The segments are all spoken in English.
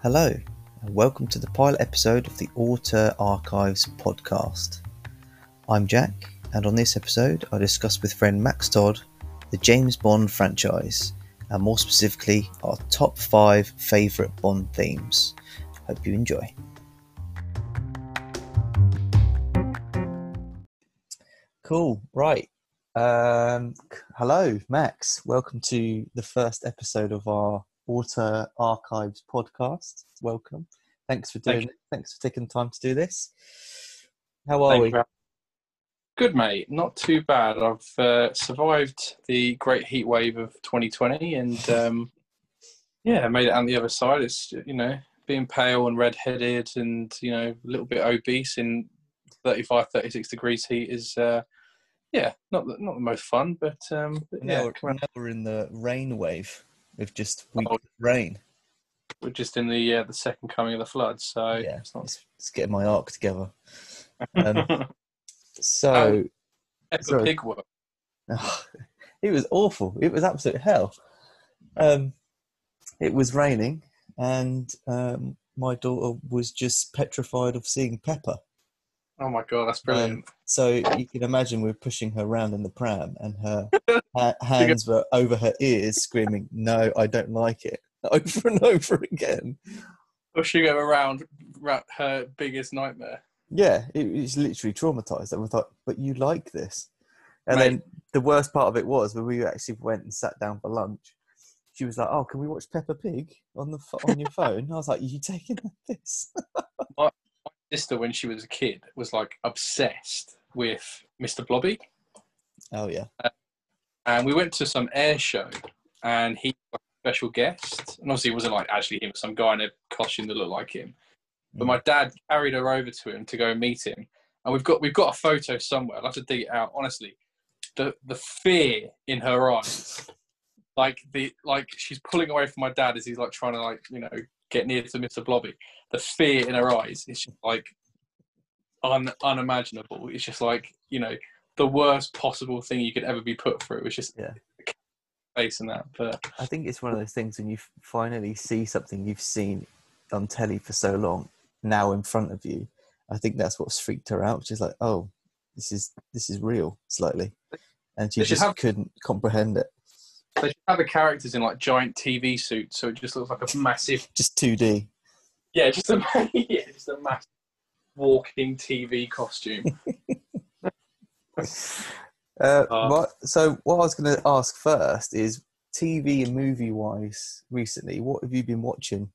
Hello, and welcome to the pilot episode of the Auteur Archives podcast. I'm Jack, and on this episode, I discuss with friend Max Todd the James Bond franchise, and more specifically, our top five favourite Bond themes. Hope you enjoy. Cool, right. Um, hello, Max. Welcome to the first episode of our Auteur Archives podcast. Welcome. Thanks for doing Thank it. Thanks for taking the time to do this. How are Thank we? you Good, mate. Not too bad. I've uh, survived the great heat wave of 2020 and um, yeah, made it on the other side. It's, you know, being pale and red-headed and, you know, a little bit obese in 35, 36 degrees heat is, uh, yeah, not the, not the most fun, but, um, but yeah, we're, come on. now we're in the rain wave with just weak Oh. rain. we're just in the uh, the second coming of the flood, so yeah, it's not. it's, it's getting my arc together. Um, So, sorry. Pig work. it was awful. It was absolute hell. Um, it was raining, and um, my daughter was just petrified of seeing Peppa. Oh my god, that's um, brilliant. So you can imagine we're pushing her around in the pram, and her ha- hands were over her ears, screaming, "No, I don't like it!" over and over again. Pushing her around, her biggest nightmare. Yeah, it was literally traumatized. And we thought, "But you like this?" And Right. then the worst part of it was when we actually went and sat down for lunch. She was like, "Oh, can we watch Peppa Pig on the on your phone?" I was like, "You taking this?" Sister, when she was a kid, was like obsessed with Mr. Blobby. Oh yeah, And we went to some air show, and he was a special guest. And obviously, it wasn't like actually him, some guy in a costume that looked like him. But Mm. my dad carried her over to him to go and meet him. And we've got we've got a photo somewhere. I'll have to dig it out. Honestly, the the fear in her eyes, like the like she's pulling away from my dad as he's like trying to like you know get near to Mr. Blobby. The fear in her eyes is just like un, unimaginable. It's just like you know the worst possible thing you could ever be put through. It's just Yeah. facing that. But I think it's one of those things when you finally see something you've seen on telly for so long now in front of you. I think that's what's freaked her out. She's like, "Oh, this is this is real," slightly, and she just have- couldn't comprehend it. they should have the characters in like giant TV suits, so it just looks like a massive Just two D. Yeah, just a yeah, just a massive walking TV costume. Uh, Uh, what, so what I was going to ask first is TV and movie wise recently, what have you been watching?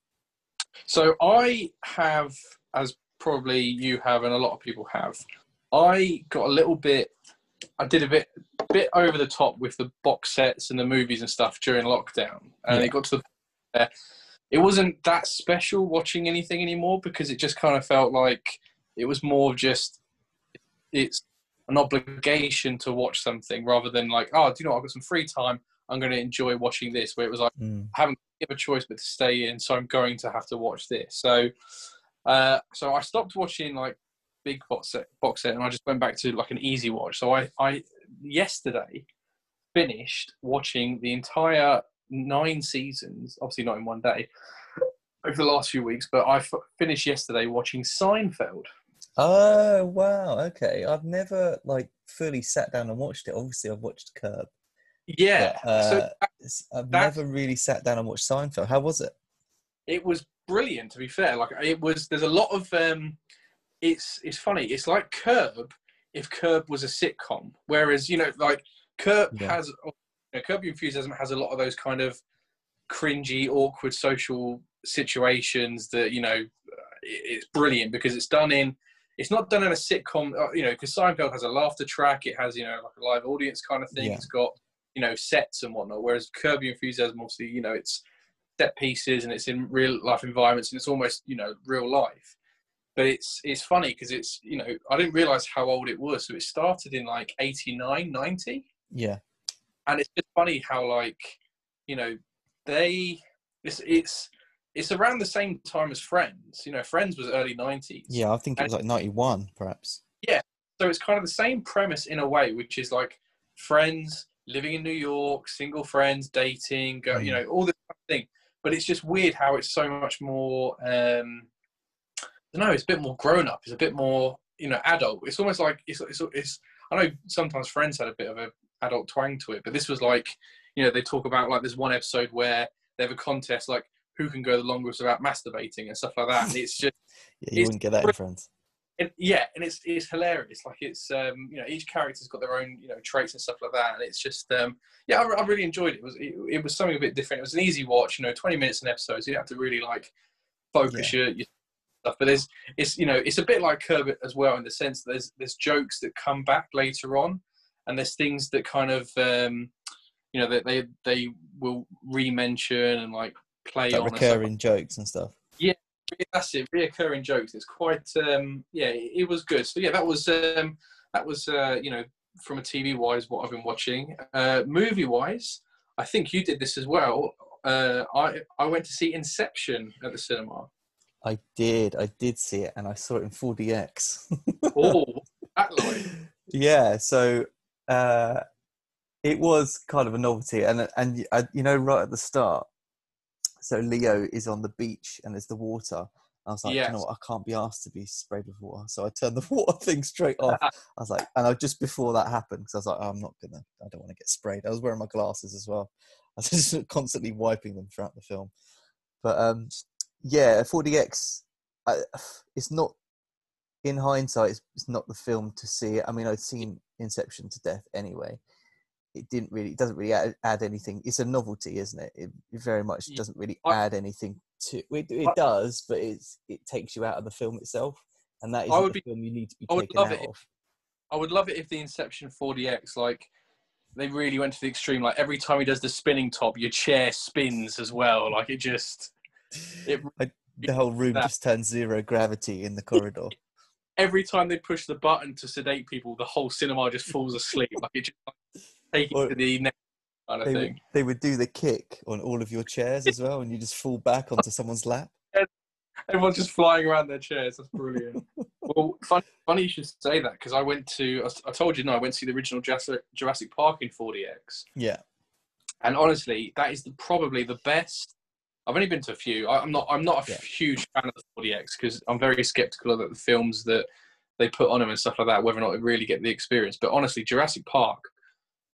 so I have, as probably you have, and a lot of people have, I got a little bit. I did a bit, bit over the top with the box sets and the movies and stuff during lockdown, and Yeah. it got to the point where it wasn't that special watching anything anymore because it just kind of felt like it was more of just it's an obligation to watch something rather than like oh do you know what, I've got some free time I'm going to enjoy watching this where it was like Mm. I haven't given a choice but to stay in, so I'm going to have to watch this. So, uh, so I stopped watching like big box set, box set, and I just went back to like an easy watch. So I, I yesterday finished watching the entire nine seasons, obviously not in one day, over the last few weeks. But I f- finished yesterday watching Seinfeld. Oh wow, okay. I've never like fully sat down and watched it. Obviously, I've watched Curb. Yeah, But, uh, so it's- I've never really sat down and watched Seinfeld. How was it? it was brilliant to be fair like it was there's a lot of um it's it's funny it's like curb if curb was a sitcom whereas you know like curb Yeah. has know, curb Your enthusiasm has a lot of those kind of cringy awkward social situations that you know it's brilliant because it's done in it's not done in a sitcom uh, you know because seinfeld has a laughter track it has you know like a live audience kind of thing Yeah. it's got you know sets and whatnot whereas curb Your enthusiasm obviously you know it's set pieces and it's in real life environments and it's almost you know real life. But it's it's funny because it's you know i didn't realize how old it was so it started in like 89 90 Yeah, and it's just funny how like you know they it's it's it's around the same time as friends you know friends was early 90s yeah. I think it was like ninety-one, perhaps. Yeah, so it's kind of the same premise in a way which is like friends living in new york single friends dating go, you Mm. know all this kind of thing but it's just weird how it's so much more. Um, I don't know. It's a bit more grown up. It's a bit more you know adult. It's almost like it's it's. it's I know sometimes Friends had a bit of a adult twang to it, but this was like you know they talk about like there's one episode where they have a contest like who can go the longest without masturbating and stuff like that. And it's just yeah, you wouldn't get that in Friends. it, yeah, and it's it's hilarious. Like it's um, you know each character's got their own you know traits and stuff like that, and it's just um, yeah, I, I really enjoyed it. It was it, it, was something a bit different. It was an easy watch. You know, twenty minutes an episode, so you don't have to really like focus yeah. your, your stuff. But there's it's you know it's a bit like Kerbit as well in the sense that there's there's jokes that come back later on, and there's things that kind of um, you know that they they will re-mention and like play like on recurring jokes and stuff. Yeah, that's it. Reoccurring jokes. It's quite um, yeah, it, it, was good. So yeah, that was um, that was uh, you know from a TV wise what I've been watching. Uh, movie wise, I think you did this as well. Uh, I I went to see Inception at the cinema. I did. I did see it, and I saw it in 4DX. oh, that like. Yeah. So uh, it was kind of a novelty, and and uh, you know, right at the start, so Leo is on the beach and there's the water. I was like, yes. you know what, I can't be asked to be sprayed with water. So I turned the water thing straight off. I was like, and I just before that happened, because I was like, oh, I'm not gonna, I don't want to get sprayed. I was wearing my glasses as well. I was just constantly wiping them throughout the film. But um, yeah, 4DX, it's not, in hindsight, it's, it's not the film to see it. I mean, I'd seen Inception to death anyway. It didn't really it doesn't really add, add anything. It's a novelty isn't it? It, very much doesn't really add anything to it, it does but it's it takes you out of the film itself and that is the be, film you need to be I would taken love out it of. I would love it if the inception 4dx like they really went to the extreme. Like every time he does the spinning top your chair spins as well. Like it just it, I, the whole room that. just turns zero gravity in the corridor every time they push the button to sedate people the whole cinema just falls asleep like it just take it to the next kind of they thing. Would, they would do the kick on all of your chairs as well, and you just fall back onto someone's lap. Everyone's just flying around their chairs. That's brilliant. well, funny, funny you should say that because I went to, I told you, no, I went to see the original Jurassic Park in 4DX. Yeah. And honestly, that is the, probably the best. I've only been to a few. I, am not. I'm not a yeah. huge fan of the 4DX because I'm very skeptical of the films that they put on them and stuff like that. Whether or not they really get the experience. But honestly, Jurassic Park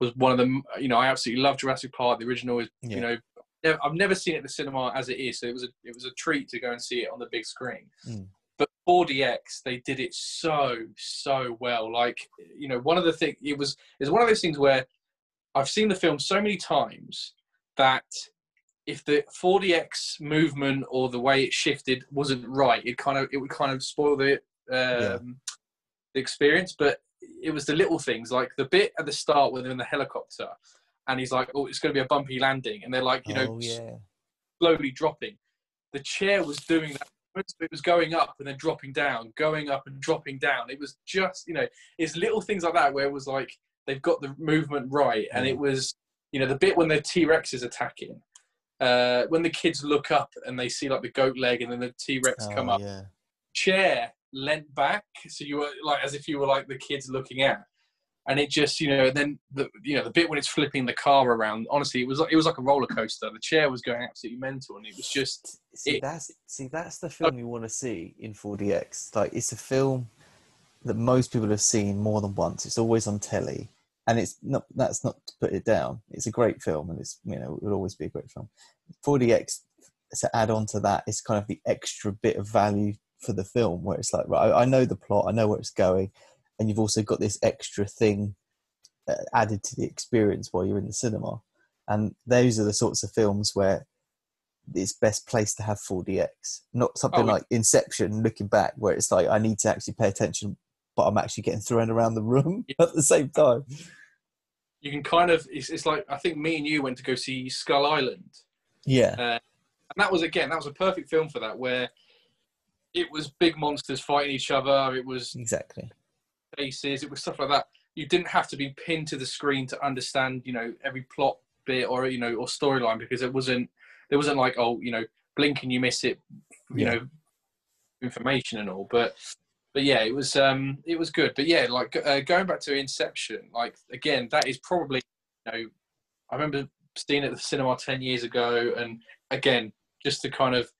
was one of them. You know, I absolutely love Jurassic Park. The original is, yeah. you know, I've never seen it at the cinema as it is, so it was a it was a treat to go and see it on the big screen. Mm. But 4DX, they did it so so well. Like you know, one of the things it was is one of those things where I've seen the film so many times that if the 4DX movement or the way it shifted wasn't right, it kind of it would kind of spoil the um, yeah. the experience. But it was the little things like the bit at the start when they're in the helicopter and he's like, oh, it's going to be a bumpy landing. And they're like, you know, oh, yeah. slowly dropping. The chair was doing that. It was going up and then dropping down, going up and dropping down. It was just, you know, it's little things like that where it was like they've got the movement right. And it was, you know, the bit when the T Rex is attacking, uh, when the kids look up and they see like the goat leg and then the T Rex oh, come up, yeah. chair leant back, so you were like as if you were like the kids looking at, and it just you know then the you know the bit when it's flipping the car around. Honestly, it was like it was like a roller coaster. The chair was going absolutely mental, and it was just see it, that's see that's the film you want to see in 4DX. Like it's a film that most people have seen more than once. It's always on telly, and it's not that's not to put it down. It's a great film, and it's you know it will always be a great film. 4DX to add on to that is kind of the extra bit of value for the film where it's like right I, know the plot i know where it's going and you've also got this extra thing uh, added to the experience while you're in the cinema and those are the sorts of films where it's best place to have 4dx not something oh, like inception looking back where it's like i need to actually pay attention but i'm actually getting thrown around the room at the same time you can kind of it's, it's like i think me and you went to go see skull island yeah uh, and that was again that was a perfect film for that where it was big monsters fighting each other. It was exactly faces. It was stuff like that. You didn't have to be pinned to the screen to understand, you know, every plot bit or you know or storyline because it wasn't. There wasn't like oh you know blink and you miss it, you yeah. know, information and all. But but yeah, it was um it was good. But yeah, like uh, going back to Inception, like again, that is probably you know I remember seeing it at the cinema ten years ago, and again just to kind of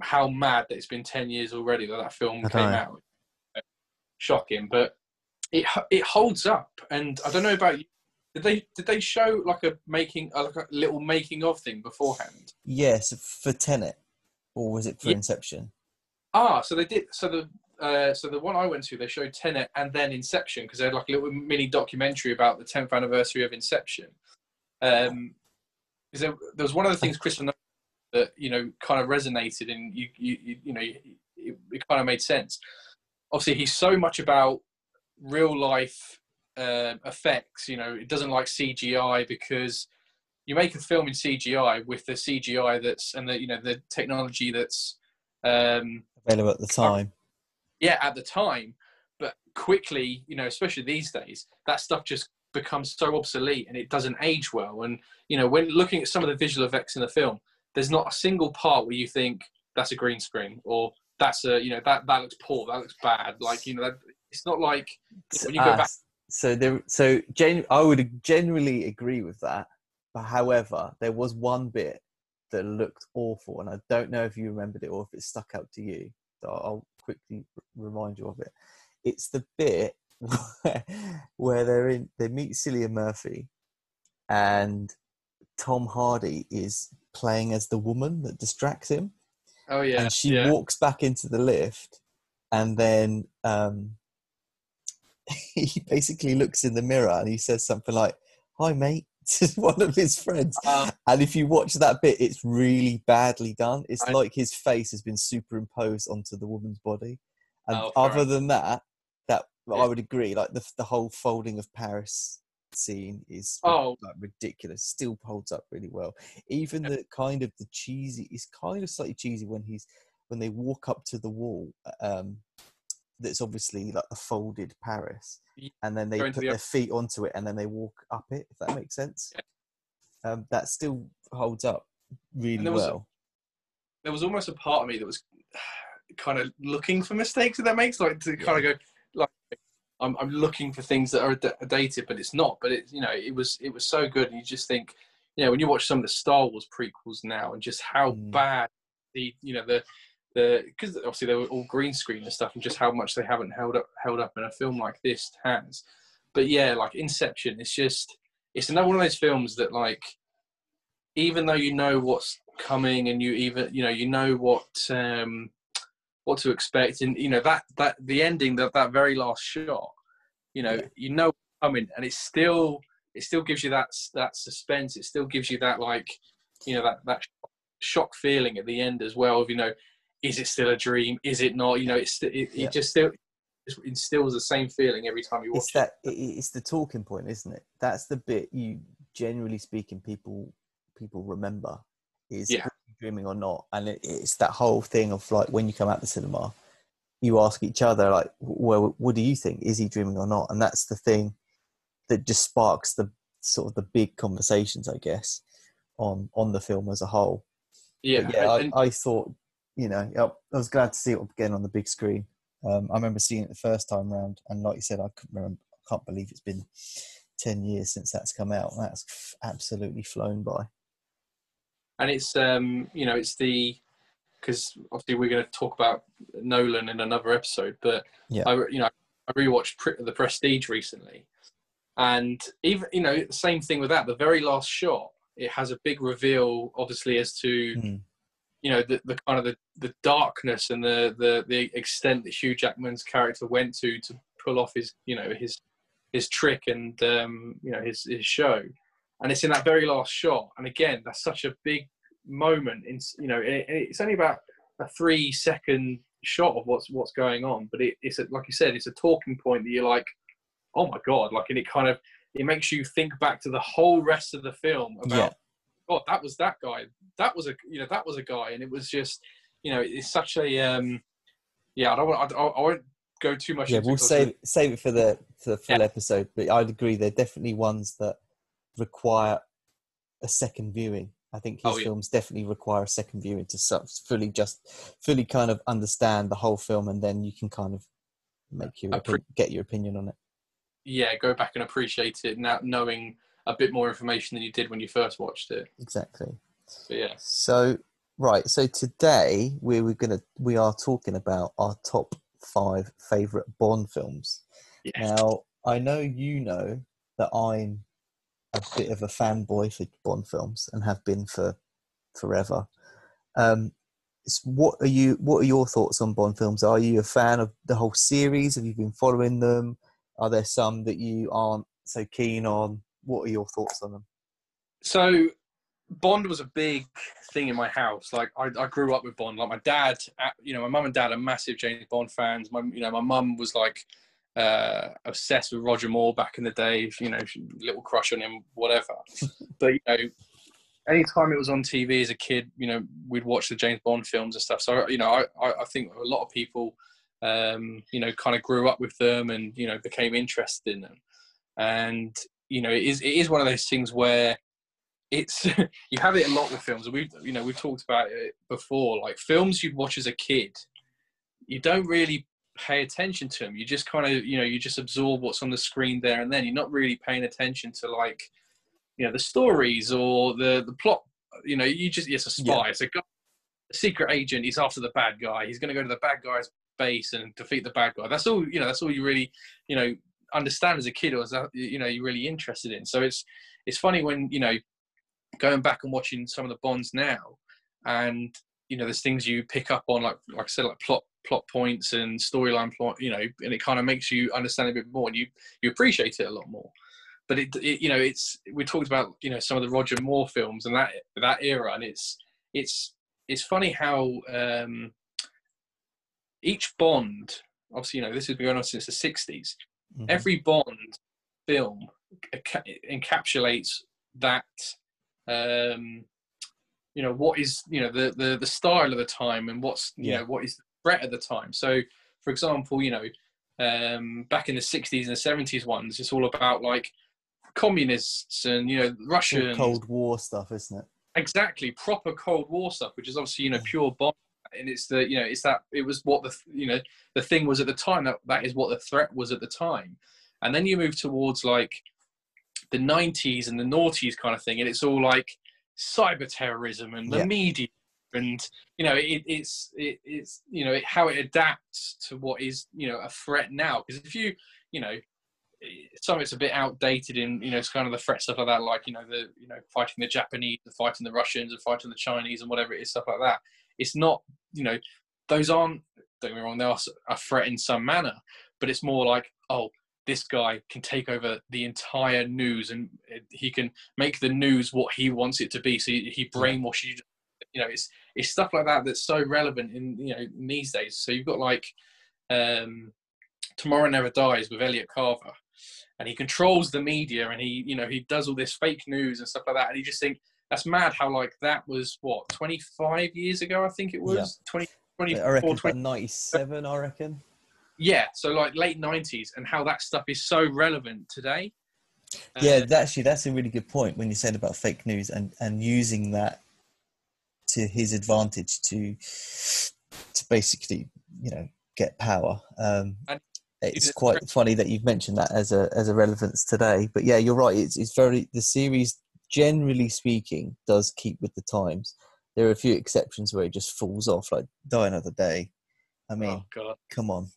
how mad that it's been ten years already that that film I came know. out. Shocking, but it it holds up. And I don't know about you. Did they did they show like a making uh, like a little making of thing beforehand? Yes, for Tenet, or was it for Yeah. Inception? Ah, so they did. So the uh, so the one I went to, they showed Tenet and then Inception because they had like a little mini documentary about the 10th anniversary of Inception. Um, 'cause there, there was one of the things Nolan that you know kind of resonated and you you you, you know it, it kind of made sense. Obviously, he's so much about real life uh, effects. You know, it doesn't like CGI because you make a film in CGI with the CGI that's and the you know the technology that's um, Available at the time. Yeah at the time but quickly you know especially these days that stuff just becomes so obsolete and it doesn't age well and you know when looking at some of the visual effects in the film there's not a single part where you think that's a green screen or that's a you know that that looks poor that looks bad like you know that, it's not like when you go Ah, back So there, so gen, I would generally agree with that. But however, there was one bit that looked awful, and I don't know if you remembered it or if it stuck out to you. So I'll quickly r- remind you of it. It's the bit where, where they're in, they meet Cillian Murphy, and Tom Hardy is playing as the woman that distracts him oh yeah and she yeah. walks back into the lift and then um, he basically looks in the mirror and he says something like hi mate to one of his friends. Um, and if you watch that bit it's really badly done. It's I- like his face has been superimposed onto the woman's body. And Oh, other than that that Yeah. i would agree like the, the whole folding of paris scene is Oh. like ridiculous still holds up really well. Even the kind of the cheesy it's kind of slightly cheesy when he's when they walk up to the wall um that's obviously like a folded paris and then they put the their feet onto it and then they walk up it if that makes sense. Um that still holds up really there was a- well. there was almost a part of me that was kind of looking for mistakes if that makes like to kind of go like I'm, I'm looking for things that are d- dated but it's not but it you know it was it was so good and you just think you know when you watch some of the Star Wars prequels now and just how Mm. bad the you know the the because obviously they were all green screen and stuff and just how much they haven't held up held up in a film like this has but yeah like Inception it's just it's another one of those films that like even though you know what's coming and you even you know you know what um what to expect and you know that that the ending that that very last shot you know Yeah. you know what's coming and it still it still gives you that that suspense it still gives you that like you know that that shock feeling at the end as well of you know is it still a dream? Is it not? You know it's it, Yeah. it just still instills the same feeling every time you watch it's that it, it's the talking point isn't it? That's the bit you generally speaking people people remember is Yeah. Dreaming or not. And it, it's that whole thing of like when you come out the cinema you ask each other like well what do you think? Is he dreaming or not? And that's the thing that just sparks the sort of the big conversations i guess on on the film as a whole. Yeah, but yeah, I, I thought, you know, I was glad to see it again on the big screen. Um, I remember seeing it the first time round, and like you said, I couldn't remember. I can't believe it's been ten years since that's come out. That's f- absolutely flown by. and it's um you know it's the because obviously we're going to talk about Nolan in another episode, but Yeah. I you know I rewatched The Prestige recently, and even you know same thing with that. The very last shot, it has a big reveal, obviously as to Mm. You know the, the kind of the, the darkness and the, the the extent that Hugh Jackman's character went to to pull off his you know his his trick and um, you know his his show, and it's in that very last shot. And again, that's such a big moment. In you know, it, it's only about a three second shot of what's what's going on, but it, it's a, like you said, it's a talking point that you're like, oh my god, like, and it kind of it makes you think back to the whole rest of the film about Yeah. God, that was that guy. That was a you know that was a guy, and it was just you know it's such a um yeah. I don't want I, I won't go too much. Yeah, into we'll it 'cause save save it for the for the full episode. But I'd agree, they're definitely ones that require a second viewing. I think his Oh, yeah. films definitely require a second viewing to sort of fully just fully kind of understand the whole film, and then you can kind of make your get your opinion on it. yeah, go back and appreciate it now, knowing a bit more information than you did when you first watched it. Exactly. But yeah, So right. So today we we're gonna we are talking about our top five favorite Bond films. Yes. Now I know you know that I'm a bit of a fanboy for Bond films and have been for forever. Um, what are you? What are your thoughts on Bond films? Are you a fan of the whole series? Have you been following them? Are there some that you aren't so keen on? What are your thoughts on them? So Bond was a big thing in my house. Like I, I grew up with Bond. Like my dad, uh, you know, my mum and dad are massive James Bond fans. My, you know, my mum was like uh, obsessed with Roger Moore back in the day. You know, little crush on him, whatever. but you know, anytime it was on TV as a kid, you know, we'd watch the James Bond films and stuff. So you know, I, I, I think a lot of people, um, you know, kind of grew up with them and you know became interested in them. And you know, it is it is one of those things where it's you have it a lot with films. We've you know we've talked about it before. Like films you'd watch as a kid, you don't really pay attention to them. You just kind of you know you just absorb what's on the screen there and then. You're not really paying attention to like you know the stories or the the plot. You know you just it's a spy. Yeah. It's a, guy, a secret agent. He's after the bad guy. He's going to go to the bad guy's base and defeat the bad guy. That's all you know. That's all you really you know understand as a kid or as a, you know you're really interested in. So it's it's funny when you know going back and watching some of the bonds now and you know there's things you pick up on like like i said like plot plot points and storyline plot you know and it kind of makes you understand a bit more and you you appreciate it a lot more but it, it you know it's we talked about you know some of the roger moore films and that that era and it's it's it's funny how um each bond obviously you know this has been going on since the 60s Mhm. every Bond film encapsulates that um you know what is you know the the the style of the time and what's you Yeah. know what is the threat of the time so for example you know um back in the 60s and the 70s ones it's all about like communists and you know All russians Cold War stuff, isn't it? exactly proper cold war stuff which is obviously you know pure Bond and it's the you know it's that it was what the you know the thing was at the time that that is what the threat was at the time. And then you move towards like the 90s and the noughties kind of thing and it's all like cyber terrorism and the Yeah. media and you know it, it's it, it's you know how it adapts to what is you know a threat now. Because if you you know some of it's a bit outdated in you know it's kind of the threat stuff like that like you know the you know fighting the japanese and fighting the russians and fighting the chinese and whatever it is stuff like that. It's not you know those aren't don't get me wrong they are a threat in some manner but it's more like oh this guy can take over the entire news and he can make the news what he wants it to be so he, he brainwashes you. You know it's it's stuff like that that's so relevant in you know in these days. So you've got like um tomorrow never dies with elliot carver and he controls the media and he you know he does all this fake news and stuff like that and you just think that's mad how like that was what 25 years ago i think it was Yeah. 20 I 24 reckon 20 97, I reckon. yeah so like late 90s and how that stuff is so relevant today Yeah, Uh, that- actually, that's a really good point when you said about fake news and, and using that to his advantage to to basically, you know, get power. Um, it's quite funny that you've mentioned that as a as a relevance today. But yeah, you're right. It's it's very the series, generally speaking, does keep with the times. There are a few exceptions where it just falls off, like Die Another Day. I mean, oh god come on.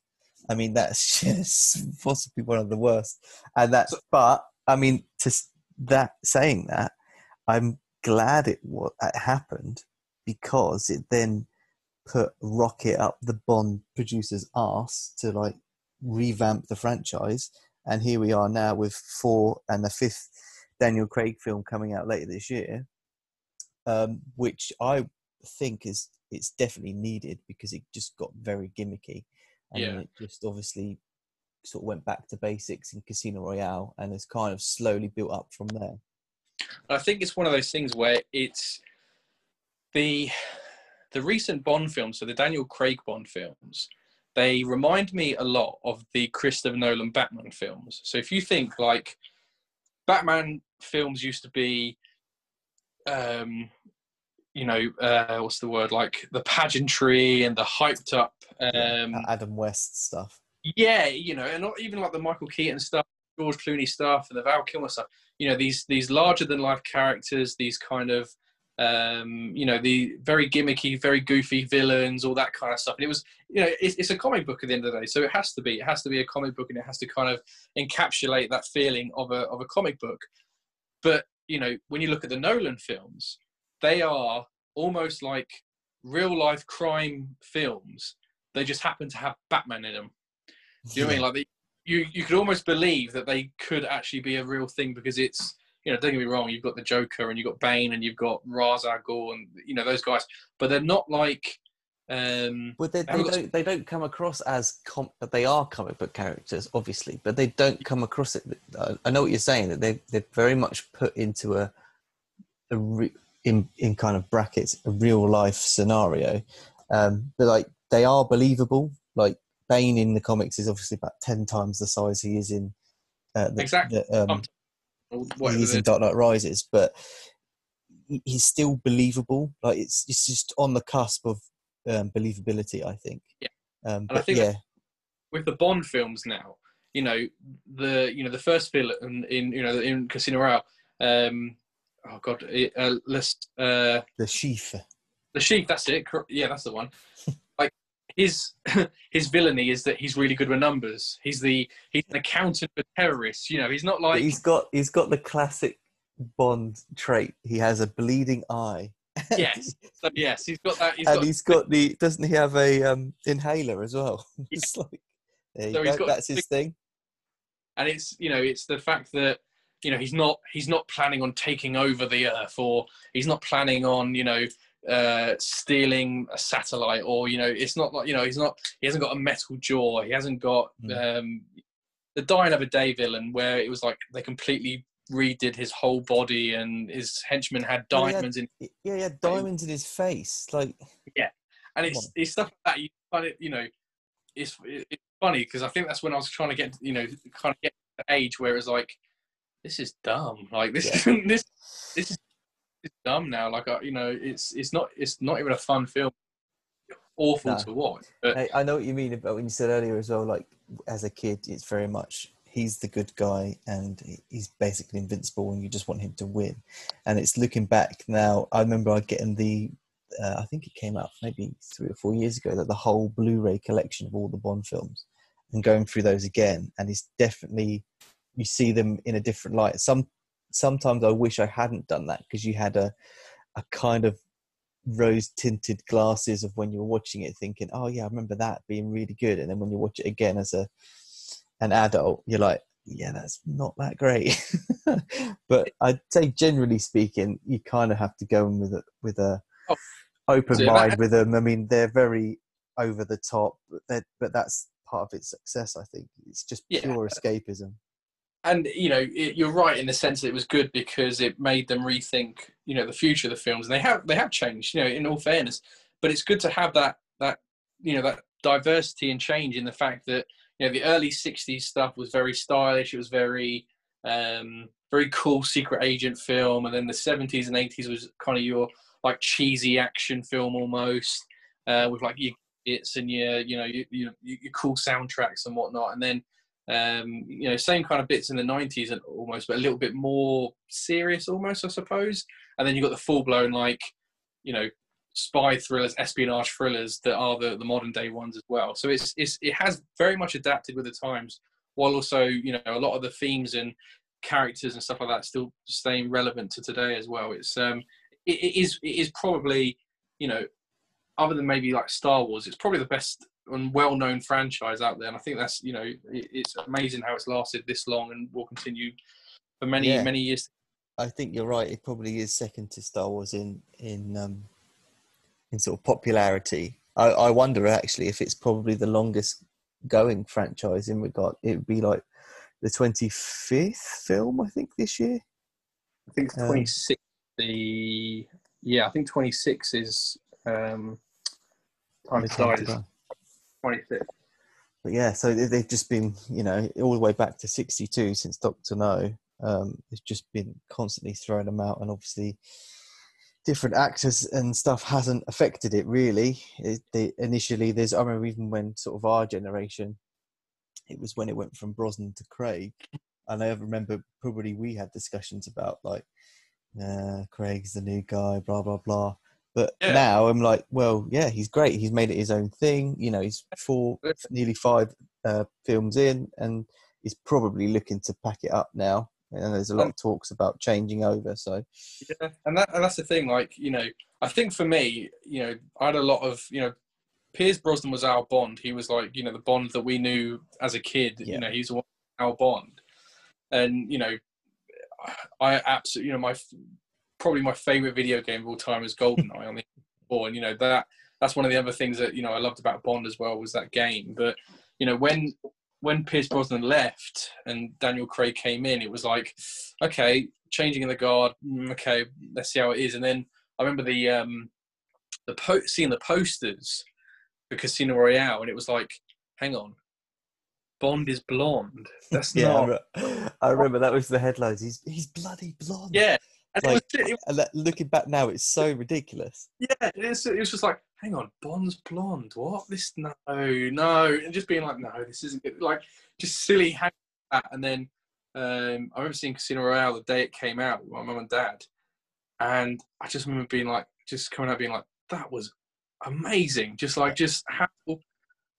I mean, that's just possibly one of the worst. And that's, but I mean, to that saying that, I'm glad it what it happened because it then put rocket up the Bond producer's ass to like revamp the franchise. And here we are now with four and the fifth Daniel Craig film coming out later this year, um, which I think is it's definitely needed because it just got very gimmicky and Yeah. it just obviously sort of went back to basics in Casino Royale and has kind of slowly built up from there. I think it's one of those things where it's the the recent Bond films, so the Daniel Craig Bond films, they remind me a lot of the Christopher Nolan Batman films. So if you think like Batman films used to be, um, you know, uh, what's the word? Like the pageantry and the hyped up. Um, Adam West stuff. yeah, you know, and not even like the Michael Keaton stuff, George Clooney stuff, and the Val Kilmer stuff. You know, these these larger than life characters, these kind of um, you know, the very gimmicky, very goofy villains, all that kind of stuff. And it was, you know, it's, it's, a comic book at the end of the day, so it has to be. It has to be a comic book, and it has to kind of encapsulate that feeling of a of a comic book. But you know, when you look at the Nolan films, they are almost like real life crime films. They just happen to have Batman in them. Do you know what I mean? Like they, you, you could almost believe that they could actually be a real thing because it's you know, don't get me wrong, you've got the Joker and you've got Bane and you've got Ra's al Ghul and you know those guys, but they're not like. Um, well, they, they, don't. They don't come across as com- but they are comic book characters, obviously, but they don't come across it. I know what you're saying that they they're very much put into a a re- in in kind of brackets a real life scenario, um, but like they are believable. Like Bane in the comics is obviously about ten times the size he is in uh, the, exactly. The, um, he's in Dark Knight Rises, but he's still believable. Like it's it's just on the cusp of um, believability. I think. Yeah. Um, but I think yeah, with the Bond films now, you know the you know the first film in, in you know in Casino Royale. Um, oh God, uh, let's uh, Le Chiffre. Le Chiffre. That's it. Yeah, that's the one. his his villainy is that he's really good with numbers. He's the he's an accountant for terrorists. You know, he's not like he's got he's got the classic Bond trait. He has a bleeding eye. yes, so, yes, he's got that. He's and got, he's got the doesn't he have a um, inhaler as well? it's like there you so go. That's his thing. And it's you know it's the fact that you know he's not he's not planning on taking over the earth or he's not planning on you know uh, stealing a satellite or you know it's not like you know he's not he hasn't got a metal jaw. He hasn't got mm. um, the Die Another Day villain where it was like they completely redid his whole body and his henchmen had diamonds had, in yeah yeah diamonds in his face like yeah. And it's it's stuff like that you find it you know it's it's funny because I think that's when I was trying to get you know kind of get the age where it's like this is dumb. Like this yeah. this this is it's dumb now. Like uh, you know, it's it's not it's not even a fun film. Awful no. to watch. But... I, I know what you mean about when you said earlier as well. Like as a kid, it's very much he's the good guy and he's basically invincible, and you just want him to win. And it's looking back now. I remember I getting the. Uh, I think it came out maybe three or four years ago that the whole Blu-ray collection of all the Bond films, and going through those again, and it's definitely you see them in a different light. Some sometimes I wish I hadn't done that because you had a a kind of rose tinted glasses of when you were watching it thinking oh yeah i remember that being really good. And then when you watch it again as a an adult you're like yeah that's not that great. But i'd say generally speaking you kind of have to go in with a with a oh, open mind that... with them. I mean they're very over the top but, but that's part of its success i think. It's just pure yeah. escapism and you know it, you're right in the sense that it was good because it made them rethink you know the future of the films. And they have they have changed you know in all fairness. But it's good to have that that you know that diversity and change in the fact that you know the early 60s stuff was very stylish. It was very um very cool secret agent film. And then the 70s and 80s was kind of your like cheesy action film almost uh, with like your bits and your you know your, your, your cool soundtracks and whatnot. And then um, you know, same kind of bits in the 90s and almost, but a little bit more serious almost, I suppose. And then you've got the full blown, like, you know, spy thrillers, espionage thrillers that are the, the modern day ones as well. So it's, it's, it has very much adapted with the times while also, you know, a lot of the themes and characters and stuff like that still staying relevant to today as well. It's, um, it, it is, it is probably, you know, other than maybe like Star Wars, it's probably the best and well-known franchise out there, and I think that's you know it's amazing how it's lasted this long and will continue for many yeah. many years. I think you're right. It probably is second to Star Wars in in um, in sort of popularity. I, I wonder actually if it's probably the longest going franchise in regard. It would be like the 25th film, I think, this year. I think 26. Um, the yeah, I think 26 is um, time to die. 26. But yeah, so they've just been, you know, all the way back to 62 since Doctor No. Um, it's just been constantly throwing them out, and obviously, different actors and stuff hasn't affected it really. It, they, initially, there's I remember even when sort of our generation, it was when it went from Brosnan to Craig, and I remember probably we had discussions about like Craig's the new guy, blah blah blah. But Yeah. now I'm like, well, yeah, he's great. He's made it his own thing. You know, he's four, nearly five uh, films in, and he's probably looking to pack it up now. And there's a lot of talks about changing over. So Yeah, and that and that's the thing. Like you know, I think for me, you know, I had a lot of you know, Pierce Brosnan was our Bond. He was like you know the Bond that we knew as a kid. Yeah. You know, he's our Bond, and you know, I absolutely you know my probably my favorite video game of all time is GoldenEye on the four, and you know that that's one of the other things that you know I loved about Bond as well was that game. But you know when when Pierce Brosnan left and Daniel Craig came in, it was like, okay, changing in the guard. mm, Okay, let's see how it is. And then I remember the um, the po- seeing the posters for Casino Royale, and it was like, hang on, Bond is blonde. That's yeah, I, not. re- I remember that was the headlines. He's he's bloody blonde. Yeah, Like- it it, looking back now, it's so ridiculous. yeah, it was, it was just like, hang on, Bond's blonde. What? This no, no, and just being like, no, this isn't good. like just silly hang that. And then um, I remember seeing Casino Royale the day it came out with my mum and dad, and I just remember being like, just coming out being like, that was amazing. Just like, just how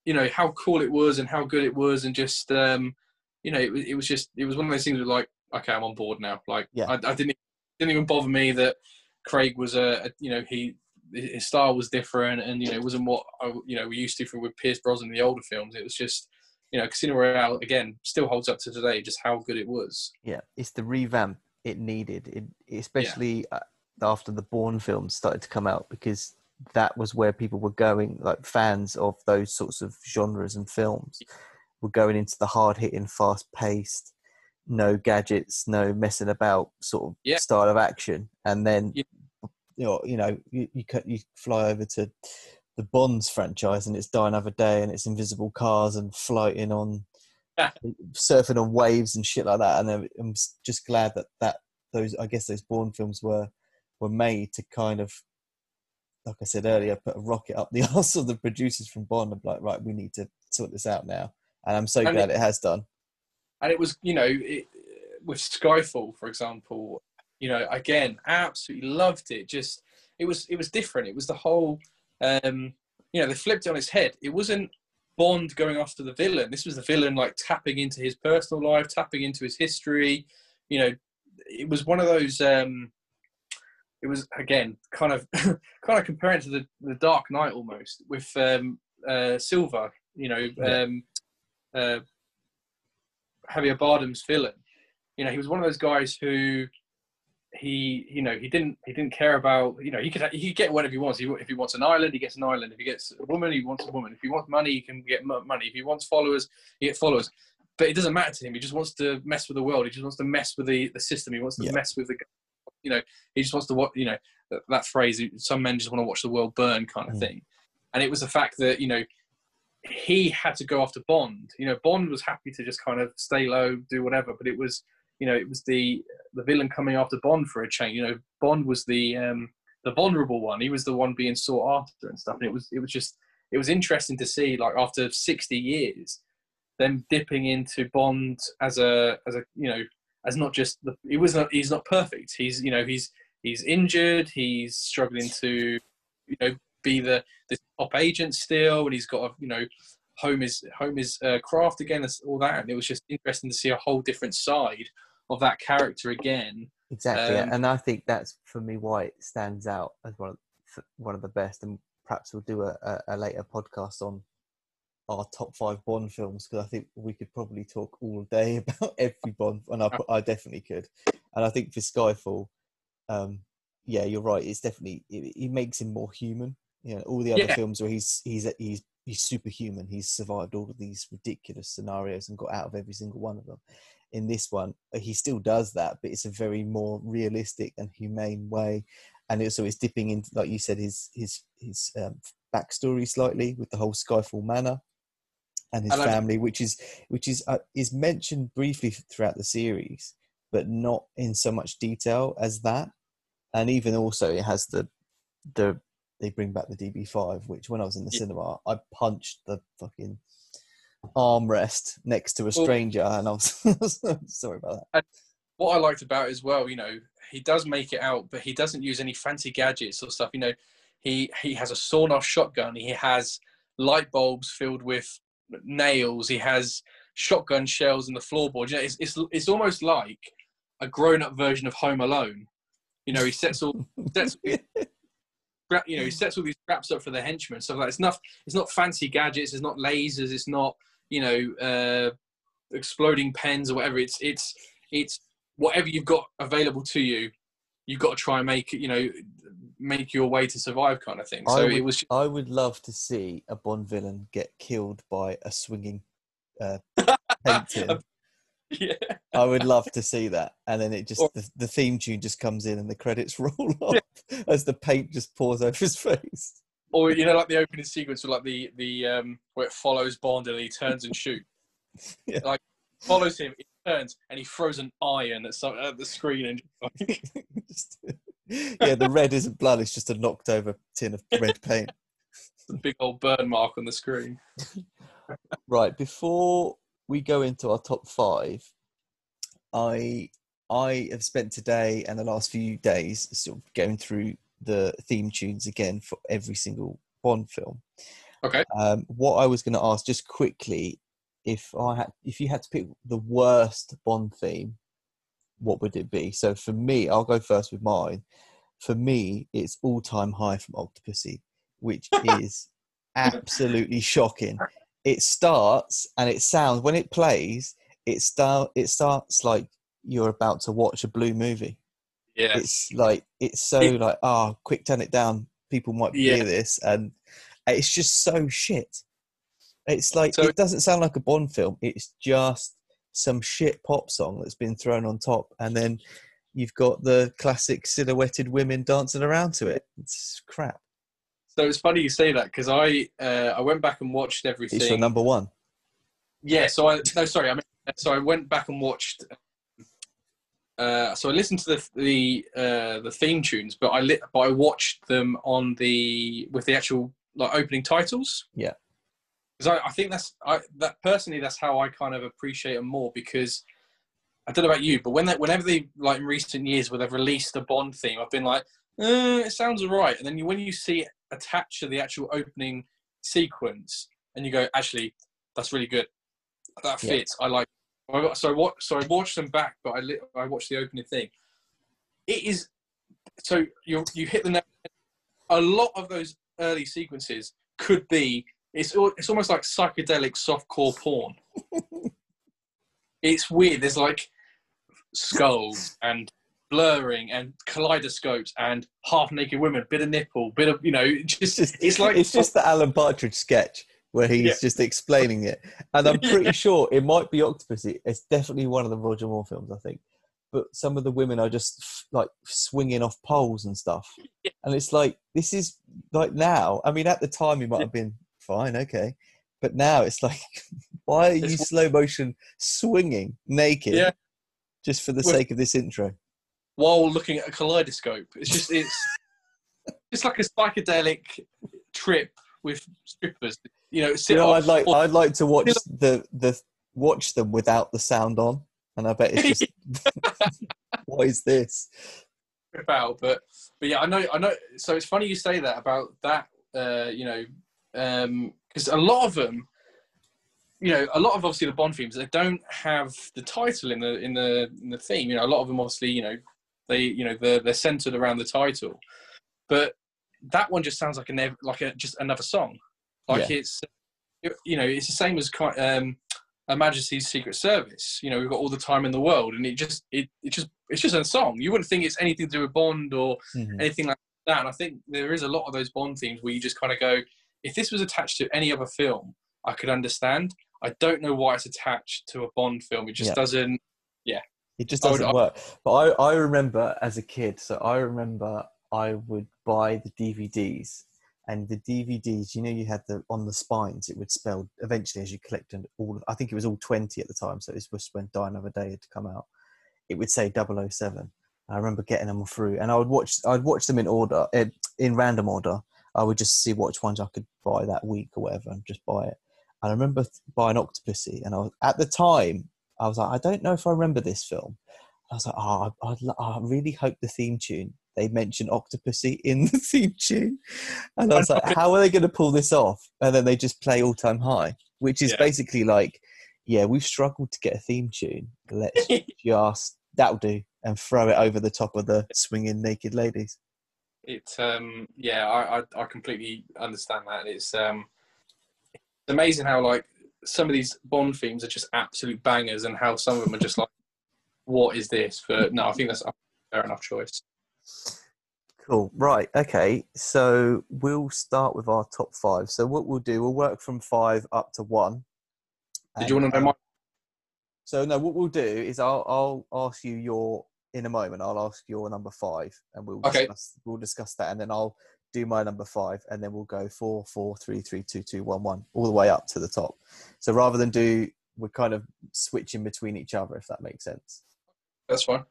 you know how cool it was and how good it was, and just um, you know, it was it was just it was one of those things where like, okay, I'm on board now. Like, Yeah. I, I didn't didn't even bother me that Craig was a, a you know he his style was different and you know it wasn't what I, you know we used to from with Pierce Brosnan in the older films. It was just you know Casino Royale again still holds up to today just how good it was. Yeah, it's the revamp it needed, it, especially uh, after the Bourne films started to come out, because that was where people were going, like fans of those sorts of genres and films, were going into the hard hitting, fast paced, no gadgets, no messing about sort of Yeah. style of action, and then Yeah. you know, you know, you you, cut, you fly over to the Bonds franchise and it's Die Another Day and it's invisible cars and flighting on Yeah. surfing on waves and shit like that. And I'm- just glad that that those I guess those Bourne films were were made to kind of like I said earlier, put a rocket up the arse of the producers from Bond and be like, right, we need to sort this out now. And I'm so And glad it, has done. And it was you know it, with Skyfall for example you know again absolutely loved it. Just it was it was different. It was the whole um you know they flipped it on its head. It wasn't Bond going after the villain. This was the villain like tapping into his personal life tapping into his history. You know it was one of those um it was again kind of kind of comparing to the the Dark Knight almost with um uh Silva you know um uh Javier Bardem's villain. You know, he was one of those guys who he, you know, he didn't he didn't care about. You know, he could he could get whatever he wants. He, if he wants an island, he gets an island. If he gets a woman, he wants a woman. If he wants money, he can get money. If he wants followers, he gets followers. But it doesn't matter to him. He just wants to mess with the world. He just wants to mess with the, the system. He wants to Yeah. mess with the, you know, he just wants to what you know that, that phrase. Some men just want to watch the world burn, kind of Mm. thing. And it was the fact that you know he had to go after Bond. You know, Bond was happy to just kind of stay low, do whatever, but it was, you know, it was the the villain coming after Bond for a change. You know, Bond was the um, the vulnerable one. He was the one being sought after and stuff. And it was it was just it was interesting to see like after sixty years, them dipping into Bond as a as a you know as not just the he was not he's not perfect. He's you know he's he's injured. He's struggling to you know be the the top agent still, and he's got a you know home is home is uh, craft again, and all that. And it was just interesting to see a whole different side of that character again. Exactly, Um, and I think that's for me why it stands out as one of one of the best. And perhaps we'll do a, a, a later podcast on our top five Bond films because I think we could probably talk all day about every Bond, and I, I definitely could. And I think for Skyfall, um, yeah, you're right. It's definitely it, it makes him more human. You know, all the other Yeah. films where he's he's he's he's superhuman. He's survived all of these ridiculous scenarios and got out of every single one of them. In this one, uh, he still does that, but it's a very more realistic and humane way. And also, it's dipping into, like you said, his his his um, backstory slightly with the whole Skyfall Manor and his family, which is which is uh, is mentioned briefly throughout the series, but not in so much detail as that. And even also, it has the the they bring back the DB5, which when I was in the Yeah. cinema, I punched the fucking armrest next to a Well- stranger, and I was sorry about that. what I liked about it as well, you know, he does make it out, but he doesn't use any fancy gadgets or stuff. You know, he he has a sawn-off shotgun. He has light bulbs filled with nails. He has shotgun shells in the floorboard. You know, it's it's it's almost like a grown-up version of Home Alone. You know, he sets all sets you know he sets all these traps up for the henchmen. So like it's not it's not fancy gadgets. It's not lasers. It's not you know uh, exploding pens or whatever. It's it's it's whatever you've got available to you. You've got to try and make you know make your way to survive kind of thing. So would, it was I would love to see a Bond villain get killed by a swinging uh, paint tin. yeah. I would love to see that, and then it just Or- the, the theme tune just comes in and the credits roll off as the paint just pours over his face. or you know like the opening sequence with like the the um where it follows Bond and he turns and shoots. Yeah. Like follows him, he turns and he throws an iron at some at the screen and like, Just- yeah, the red isn't blood; it's just a knocked over tin of red paint. a big old burn mark on the screen. Right, before we go into our top five, I I have spent today and the last few days sort of going through the theme tunes again for every single Bond film. Okay. Um, what I was going to ask just quickly, if I had, if you had to pick the worst Bond theme, what would it be? So for me, I'll go first with mine. For me, it's all time high from Octopussy, which is absolutely shocking. It starts and it sounds when it plays, it start it starts like you're about to watch a blue movie. Yeah. It's like it's so It- like oh, quick turn it down. People might Yeah. hear this, and it's just so shit. It's like So- it doesn't sound like a Bond film. It's just some shit pop song that's been thrown on top, and then you've got the classic silhouetted women dancing around to it. It's crap. So it's funny you say that because I uh, I went back and watched everything. It's your number one. Yeah, so I no sorry, I mean so I went back and watched. Uh, so I listened to the the uh, the theme tunes, but I lit, but I watched them on the with the actual like opening titles. Yeah. because I, I think that's I that personally that's how I kind of appreciate them more because I don't know about you, but when they, whenever they like in recent years where they've released a Bond theme, I've been like, uh, it sounds alright, and then you, when you see it attached to the actual opening sequence, and you go, actually, that's really good. That Yeah. fits. I like. I got, so what? So I watched them back, but I lit, I watched the opening thing. It is so you you hit the. A lot of those early sequences could be it's it's almost like psychedelic softcore porn. it's weird. There's like skulls and blurring and kaleidoscopes and half naked women, bit of nipple, bit of you know. Just It's just it's like it's just the Alan Partridge sketch where he's Yeah. just explaining it, and I'm pretty Yeah. sure it might be Octopussy. It's definitely one of the Roger Moore films, I think. But some of the women are just like swinging off poles and stuff, Yeah. and it's like this is like now. I mean, at the time, you might have been fine, okay, but now it's like, why are you slow motion swinging naked? Yeah. Just for the sake of this intro. While looking at a kaleidoscope. It's just it's it's like a psychedelic trip with strippers. You know, You know, I'd like I'd like to watch the the watch them without the sound on, and I bet it's just what is this? trip out. But but yeah, I know I know. So it's funny you say that about that. Uh, you know, because a lot of them, you know, a lot of obviously the Bond themes they don't have the title in the in the in the theme. You know, a lot of them obviously you know they you know they're they're centered around the title, but that one just sounds like a like a just another song. Like it's you know it's the same as um, Her Majesty's Secret Service. You know, we've got all the time in the world, and it just it it just it's just a song. You wouldn't think it's anything to do with Bond or Mhm. anything like that. And I think there is a lot of those Bond themes where you just kind of go, if this was attached to any other film, I could understand. I don't know why it's attached to a Bond film. It just Yeah. doesn't. It just I would- doesn't work. But I, I remember as a kid, so I remember I would buy the DVDs, and the DVDs, you know, you had the on the spines. It would spell eventually as you collected all. I think it was all twenty at the time, so it was when Die Another Day had to come out. It would say 007. I remember getting them through, and I would watch. I'd watch them in order, in, in random order. I would just see which ones I could buy that week or whatever, and just buy it. And I remember buying Octopussy, and I was at the time I was like, I don't know if I remember this film. I was like, oh, I, I'd, I really hope the theme tune they mention Octopussy in the theme tune, and I was like, how are they going to pull this off? And then they just play All Time High, which is Yeah. basically like, yeah, we've struggled to get a theme tune. Let's just that'll do, and throw it over the top of the swinging naked ladies. It um yeah, I, I I completely understand that. It's um it's amazing how like some of these Bond themes are just absolute bangers, and how some of them are just like, what is this? But no, I think that's a fair enough choice. Cool. Right. Okay. So we'll start with our top five. So what we'll do, we'll work from five up to one. Did you want to know uh, my? So no, what we'll do is I'll I'll ask you your in a moment. I'll ask your number five, and we'll Okay. discuss, we'll discuss that, and then I'll do my number five, and then we'll go four, four, three, three, two, two, one, one, all the way up to the top. So rather than do, we're kind of switching between each other, if that makes sense. That's fine.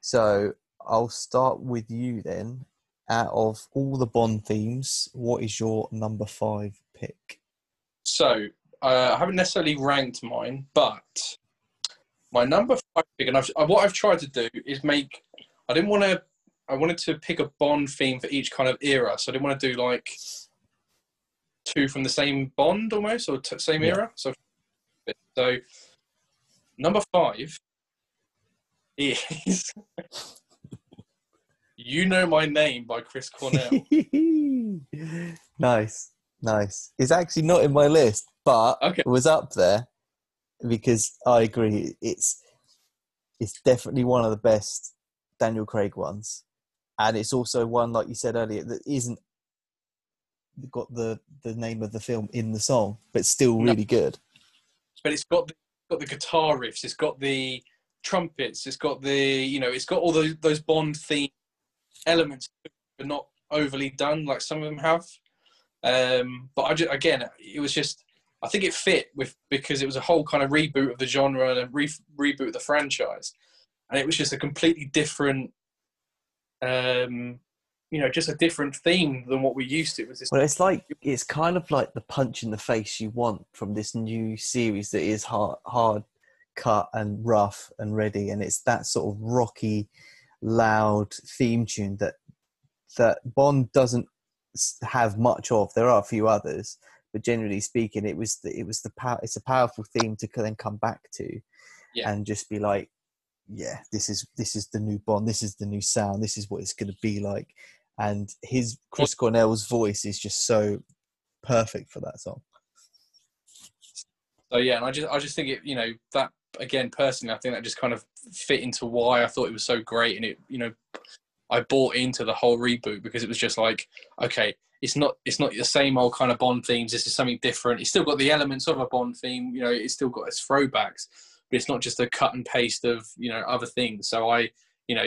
So I'll start with you then. Out of all the Bond themes, what is your number five pick? So uh, I haven't necessarily ranked mine, but my number five pick, and I've, what I've tried to do is make. I didn't want to. I wanted to pick a Bond theme for each kind of era, so I didn't want to do like two from the same Bond almost or t- same Yeah. era. So, so number five is "You Know My Name" by Chris Cornell. nice, nice. It's actually not in my list, but Okay. it was up there because I agree. It's it's definitely one of the best Daniel Craig ones, and it's also one like you said earlier that isn't got the the name of the film in the song, but still No. really good. but it's got the, got the guitar riffs, it's got the trumpets, it's got the you know, it's got all those those Bond theme elements, but not overly done like some of them have. Um, but I just, again, it was just I think it fit with because it was a whole kind of reboot of the genre and a re- reboot of the franchise, and it was just a completely different. Um, you know, just a different theme than what we used to. It was this Well, it's like it's kind of like the punch in the face you want from this new series that is hard, hard cut and rough and ready, and it's that sort of rocky, loud theme tune that that Bond doesn't have much of. There are a few others, but generally speaking, it was the, it was the power. It's a powerful theme to then come back to, Yeah. and just be like, yeah, this is this is the new Bond. This is the new sound. This is what it's going to be like. And his Chris Cornell's voice is just so perfect for that song. So yeah, and I just I just think it you know that again personally I think that just kind of fit into why I thought it was so great and it you know I bought into the whole reboot because it was just like okay it's not it's not the same old kind of Bond themes this is something different it's still got the elements of a Bond theme you know it's still got its throwbacks but it's not just a cut and paste of you know other things so I you know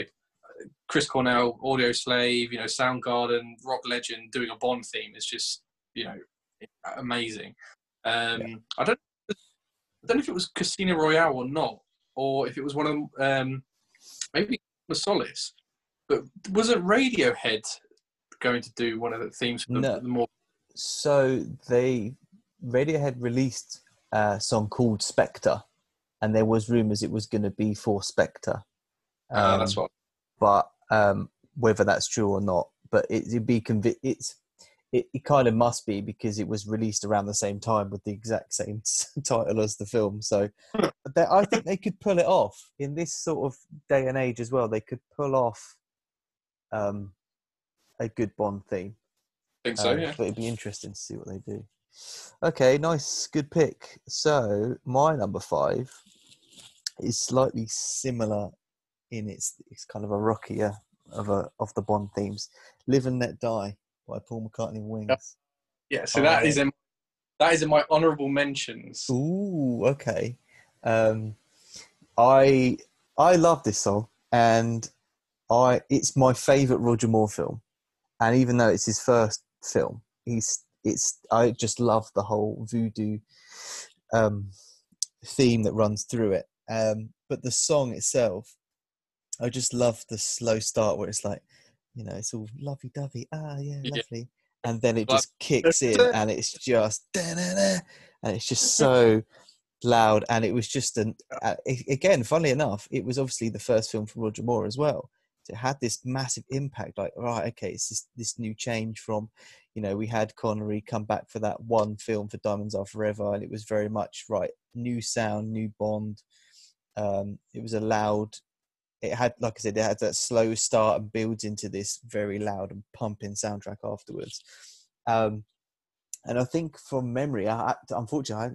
Chris Cornell Audioslave you know Soundgarden Rock Legend doing a Bond theme is just you know amazing um, I don't I don't know if it was Casino Royale or not, or if it was one of them. Um, maybe the Solace, but was it Radiohead going to do one of the themes for the, No. the more? So they Radiohead released a song called Spectre, and there was rumors it was going to be for Spectre. Uh, that's what. but um, whether that's true or not, but it, it'd be convi- it's it, it kind of must be because it was released around the same time with the exact same title as the film. So they, I think they could pull it off in this sort of day and age as well. They could pull off um, a good Bond theme. I think so. Um, Yeah. But it'd be interesting to see what they do. Okay, nice, good pick. So my number five is slightly similar in its it's kind of a rockier of a of the Bond themes. Live and Let Die by Paul McCartney and Wings. Yeah. So that Oh. is in that is in my honourable mentions. Ooh, okay. Um, I I love this song, and I it's my favorite Roger Moore film. And even though it's his first film, he's it's I just love the whole voodoo um, theme that runs through it. Um, but the song itself, I just love the slow start where it's like, you know, it's all lovey dovey. Ah, yeah, Yeah. lovely. And then it just kicks in, and it's just and it's just so loud, and it was just an uh, again, funnily enough, it was obviously the first film for Roger Moore as well. So it had this massive impact. Like, right, okay, it's this this new change from, you know, we had Connery come back for that one film for Diamonds Are Forever, and it was very much right, new sound, new Bond. Um, it was a loud. It had, like I said, it had that slow start and builds into this very loud and pumping soundtrack afterwards. Um, and I think from memory, I unfortunately I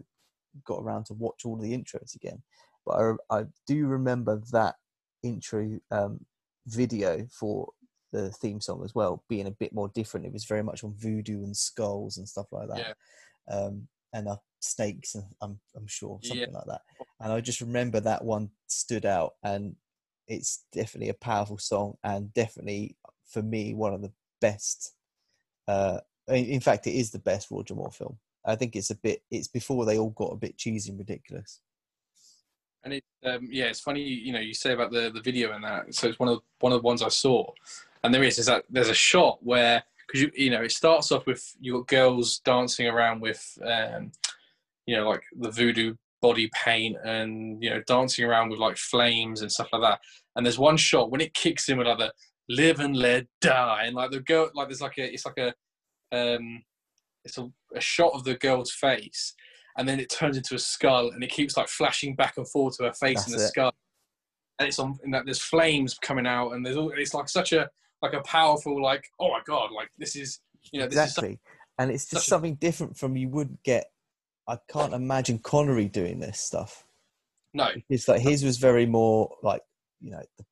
got around to watch all the intros again, but I, I do remember that intro um, video for the theme song as well being a bit more different. It was very much on voodoo and skulls and stuff like that, Yeah. um, and uh, snakes. and I'm I'm sure Yeah. something like that. And I just remember that one stood out, and it's definitely a powerful song, and definitely for me one of the best. Uh, in in fact, it is the best Roger Moore film. I think it's a bit. It's before they all got a bit cheesy and ridiculous. And it, um, yeah, it's funny. You know, you say about the the video and that. So it's one of one of the ones I saw, and there is is that there's a shot where because you you know it starts off with you got girls dancing around with um, you know like the voodoo body paint and you know dancing around with like flames and stuff like that. And there's one shot when it kicks in with like the live and let die, and like the girl like there's like a it's like a um, it's a, a shot of the girl's face and then it turns into a skull and it keeps like flashing back and forth to her face in the That's it. skull and it's on and that there's flames coming out and there's all it's like such a like a powerful like oh my god like this is you know this is such, exactly, and it's just such a- something different from you wouldn't get. I can't imagine Connery doing this stuff. no It's like his was very more like you know the,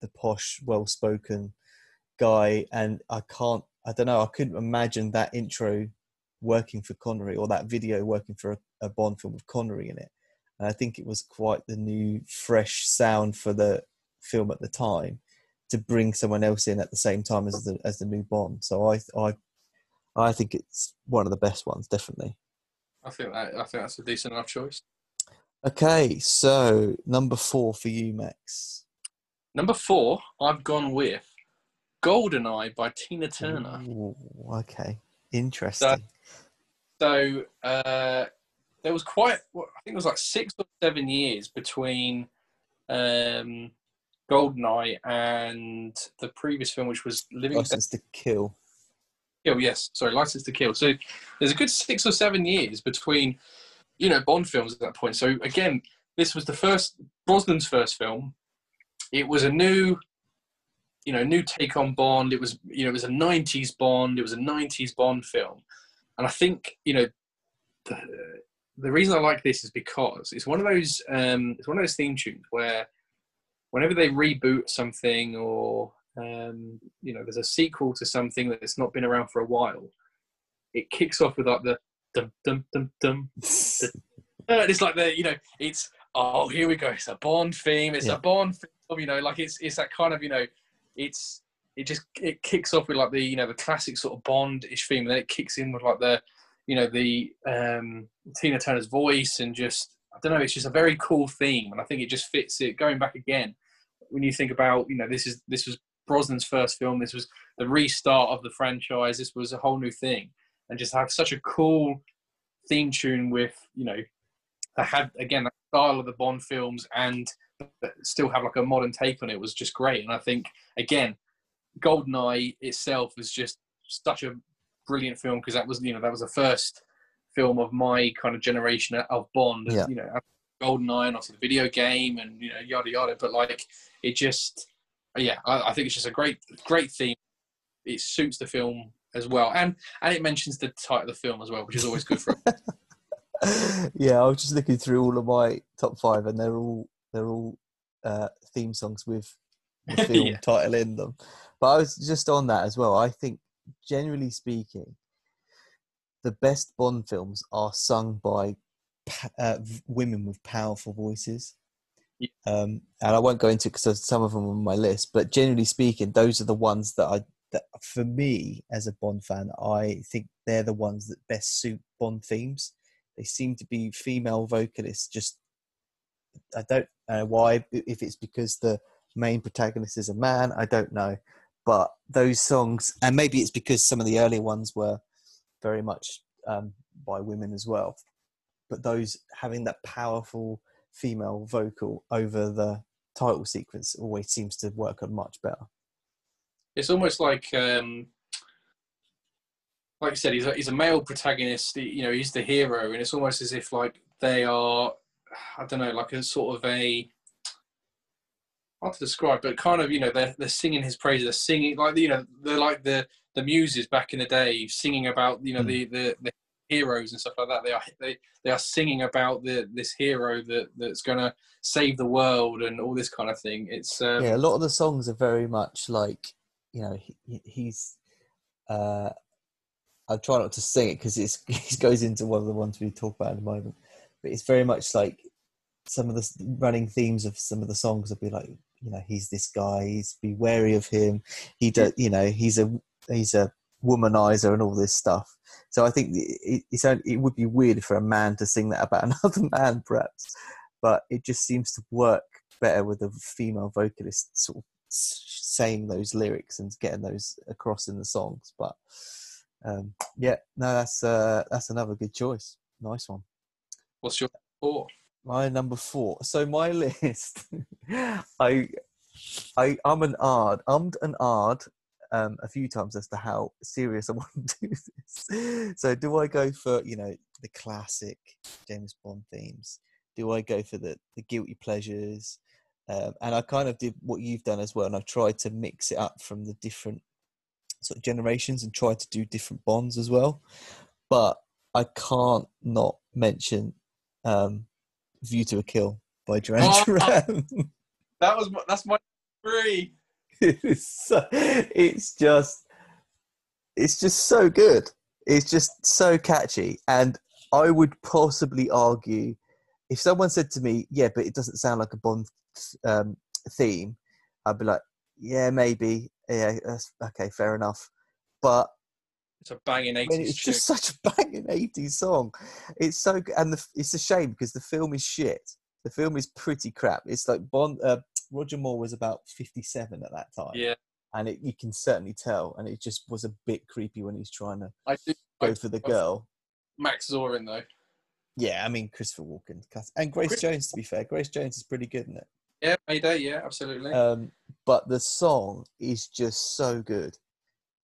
the posh, well-spoken guy, and I can't. I don't know. I couldn't imagine that intro working for Connery or that video working for a, a Bond film with Connery in it. And I think it was quite the new, fresh sound for the film at the time to bring someone else in at the same time as the as the new Bond. So I I I think it's one of the best ones, definitely. i think that i think that's a decent enough choice Okay, so number four for you, Max. number four i've gone with goldeneye by tina turner Ooh, okay, interesting. So uh, there was quite, I think it was like six or seven years between um, Goldeneye and the previous film, which was Living License to Kill. Kill. Yes, sorry, License to Kill. So there's a good six or seven years between, you know, Bond films at that point. So again, this was the first Brosnan's first film. It was a new, you know, new take on Bond. It was, you know, it was a '90s Bond. It was a '90s Bond film, and I think, you know, the, the reason I like this is because it's one of those, um, it's one of those theme tunes where, whenever they reboot something or um, you know, there's a sequel to something that's not been around for a while. It kicks off with like the dum dum dum dum. Uh, it's like the you know, it's oh here we go. It's a Bond theme. It's Yeah. a Bond film. You know, like it's it's that kind of you know, it's it just it kicks off with like the you know the classic sort of Bond-ish theme, and then it kicks in with like the you know the um, Tina Turner's voice and just I don't know. It's just a very cool theme, and I think it just fits it. Going back again, when you think about you know this is this was Brosnan's first film. This was the restart of the franchise. This was a whole new thing, and just have such a cool theme tune with you know that had again the style of the Bond films and still have like a modern take on it was just great. And I think again, Goldeneye itself was just such a brilliant film because that was you know that was the first film of my kind of generation of Bond. Yeah. You know, Goldeneye and also the video game and you know yada yada. But like it just yeah, I, I think it's just a great great theme. It suits the film as well, and and it mentions the title of the film as well, which is always good for. yeah, I was just looking through all of my top five, and they're all they're all uh, theme songs with the film Yeah. title in them. But I was just on that as well. I think, generally speaking, the best Bond films are sung by pa- uh, women with powerful voices. Yeah. Um, and I won't go into because some of them are on my list, but generally speaking, those are the ones that I that for me as a Bond fan, I think they're the ones that best suit Bond themes. They seem to be female vocalists. Just I don't know why. If it's because the main protagonist is a man, I don't know. But those songs, and maybe it's because some of the earlier ones were very much um, by women as well. But those having that powerful female vocal over the title sequence always seems to work on much better. It's almost like, um, like I said, he's a, he's a male protagonist. You know, he's the hero, and it's almost as if like they are, I don't know, like a sort of a hard to describe, but kind of you know they're they're singing his praises. They're singing like you know they're like the the muses back in the day, singing about you know mm. the, the the heroes and stuff like that. They are they they are singing about the this hero that that's going to save the world and all this kind of thing. It's um, yeah, a lot of the songs are very much like you know he, he's. Uh, I try not to sing it because it goes into one of the ones we talk about in a moment, but it's very much like some of the running themes of some of the songs would be like you know he's this guy he's be wary of him he does you know he's a he's a womanizer and all this stuff. So i think it, it's it would be weird for a man to sing that about another man perhaps. But it just seems to work better with a female vocalist sort of saying those lyrics and getting those across in the songs. But um, yeah no that's uh, that's another good choice. Nice one. What's your four my number four. So my list, I, I, I'm an ard, ummed and ard um, a few times as to how serious I want to do this. So do I go for you know the classic James Bond themes? Do I go for the the guilty pleasures? Um, and I kind of did what you've done as well, and I've tried to mix it up from the different sort of generations and try to do different bonds as well. But I can't not mention um, View to a Kill by Duran oh, Duran. that was my, that's my three. it's, so, it's just it's just so good. It's just so catchy, and I would possibly argue if someone said to me, "Yeah, but it doesn't sound like a Bond um, theme," I'd be like, "Yeah, maybe. Yeah, okay, fair enough." But it's a banging 80s. I mean, it's just such a banging 80s song. It's so. And the, it's a shame because the film is shit. The film is pretty crap. It's like Bond. Uh, Roger Moore was about 57 at that time. Yeah. And it, you can certainly tell. And it just was a bit creepy when he's trying to I do, go I, for the girl. Max Zorin, though. Yeah, I mean, Christopher Walken. And Grace Chris- Jones, to be fair. Grace Jones is pretty good in it. Yeah, Mayday, yeah, absolutely. Um, but the song is just so good.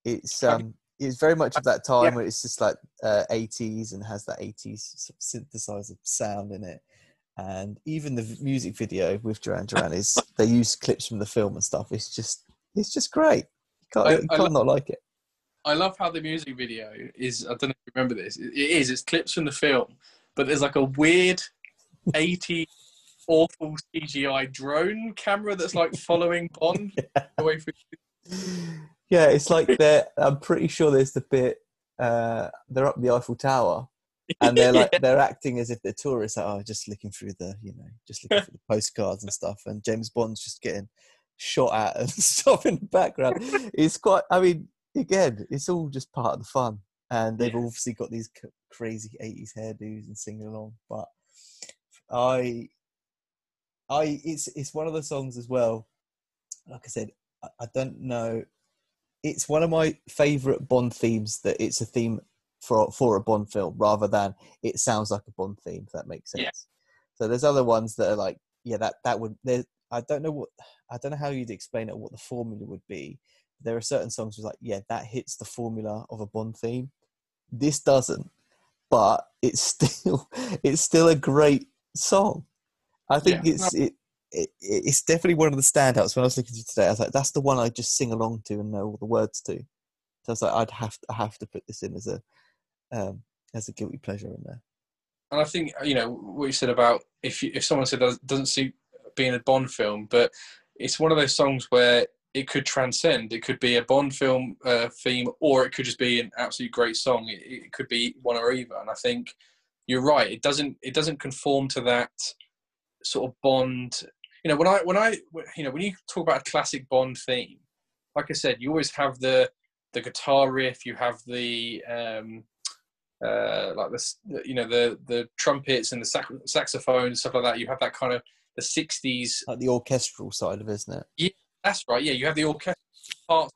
It's um, it's very much of that time yeah. where it's just like uh, 80s and has that 80s synthesizer sound in it and even the music video with Duran Duran is they use clips from the film and stuff it's just it's just great you can't, I, you can't not like it I love how the music video is I don't know if you remember this it is it's clips from the film but there's like a weird 80 awful CGI drone camera that's like following Bond yeah. away from yeah, it's like they're. I'm pretty sure there's the bit. Uh, they're up the Eiffel Tower, and they're like yeah. they're acting as if they're tourists. Like, oh, just looking through the, you know, just looking through the postcards and stuff. And James Bond's just getting shot at and stuff in the background. It's quite. I mean, again, it's all just part of the fun. And they've yeah. obviously got these crazy '80s hairdos and singing along. But I, I, it's it's one of the songs as well. Like I said, I, I don't know it's one of my favorite Bond themes that it's a theme for for a Bond film rather than it sounds like a Bond theme. If that makes sense. Yeah. So there's other ones that are like, yeah, that that would. There, I don't know what I don't know how you'd explain it. What the formula would be. There are certain songs where like, yeah, that hits the formula of a Bond theme. This doesn't, but it's still it's still a great song. I think yeah. it's it, it, it's definitely one of the standouts. When I was looking to today, I was like, that's the one I just sing along to and know all the words to. So I was like, I'd have to, I have to put this in as a um, as a guilty pleasure in there. And I think you know what you said about if you, if someone said that doesn't suit being a Bond film, but it's one of those songs where it could transcend. It could be a Bond film uh, theme, or it could just be an absolute great song. It, it could be one or either. And I think you're right. It doesn't it doesn't conform to that sort of Bond you know when I when I you know when you talk about a classic Bond theme, like I said, you always have the the guitar riff, you have the um, uh, like the you know the the trumpets and the sax- saxophone and stuff like that. You have that kind of the '60s, like the orchestral side of it, isn't it? Yeah, that's right. Yeah, you have the orchestral part,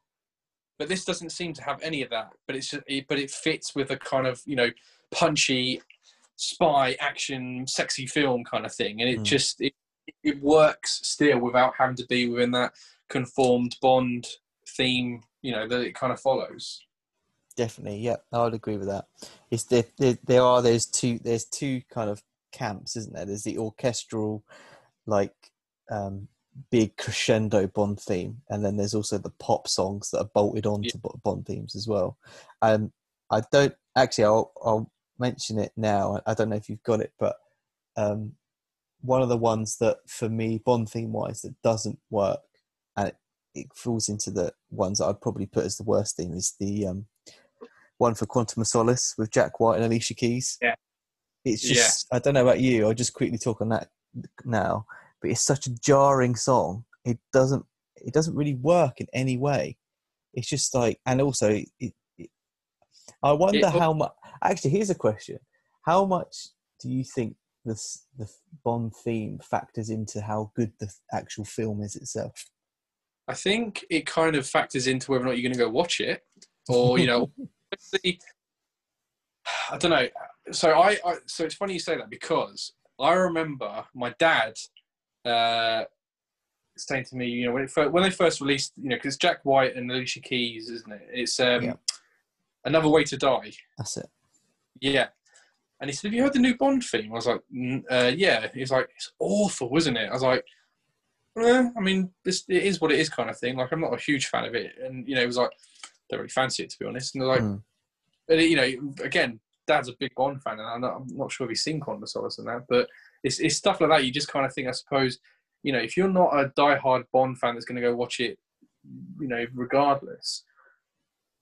but this doesn't seem to have any of that. But it's it, but it fits with a kind of you know punchy spy action sexy film kind of thing and it Mm. just it, it works still without having to be within that conformed bond theme you know that it kind of follows Definitely, yeah, I would agree with that. It's there, there, there are those two there's two kind of camps, isn't there? There's the orchestral, like um, big crescendo Bond theme, and then there's also the pop songs that are bolted on Yeah. to Bond themes as well. Um, I don't actually. I'll, I'll mention it now. I don't know if you've got it, but um, one of the ones that for me Bond theme wise that doesn't work, and it, it falls into the ones that I'd probably put as the worst theme is the um, one for Quantum of Solace with Jack White and Alicia Keys. Yeah. It's just I don't know about you. I'll just quickly talk on that now. But it's such a jarring song. It doesn't it doesn't really work in any way. It's just like and also it, it, I wonder It- how much actually here's a question. How much do you think this the Bond theme factors into how good the actual film is itself? I think it kind of factors into whether or not you're going to go watch it, or you know, I don't know. So I, I, so it's funny you say that because I remember my dad uh, saying to me, you know, when it fir- when they first released, you know, because Jack White and Alicia Keys, isn't it? It's um, Yeah. another way to die. That's it. Yeah. And he said, "Have you heard the new Bond theme?" I was like, "Mm, uh, "Yeah." He's like, "It's awful, isn't it?" I was like, eh, "I mean, this, it is what it is, kind of thing." Like, I'm not a huge fan of it, and you know, it was like, "Don't really fancy it, to be honest." And they're like, Mm. but you know, again, Dad's a big Bond fan, and I'm not, I'm not sure if he's seen Quantum of Solace and that, but it's, it's stuff like that. You just kind of think, I suppose, you know, if you're not a die-hard Bond fan that's going to go watch it, you know, regardless.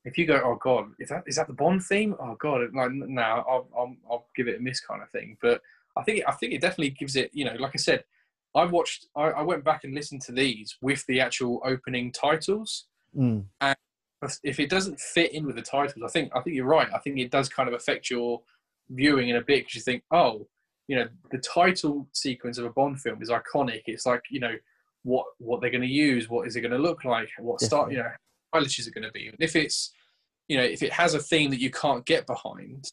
If you go, oh god, is that is that the Bond theme? Oh god, like no, I'll, I'll I'll give it a miss kind of thing. But I think I think it definitely gives it. You know, like I said, I watched, I, I went back and listened to these with the actual opening titles, Mm. If it doesn't fit in with the titles, I think I think you're right. I think it does kind of affect your viewing in a bit because you think, oh, you know, the title sequence of a Bond film is iconic. It's like you know what what they're going to use, what is it going to look like, what start, you know, stylish is it going to be. And if it's you know if it has a theme that you can't get behind,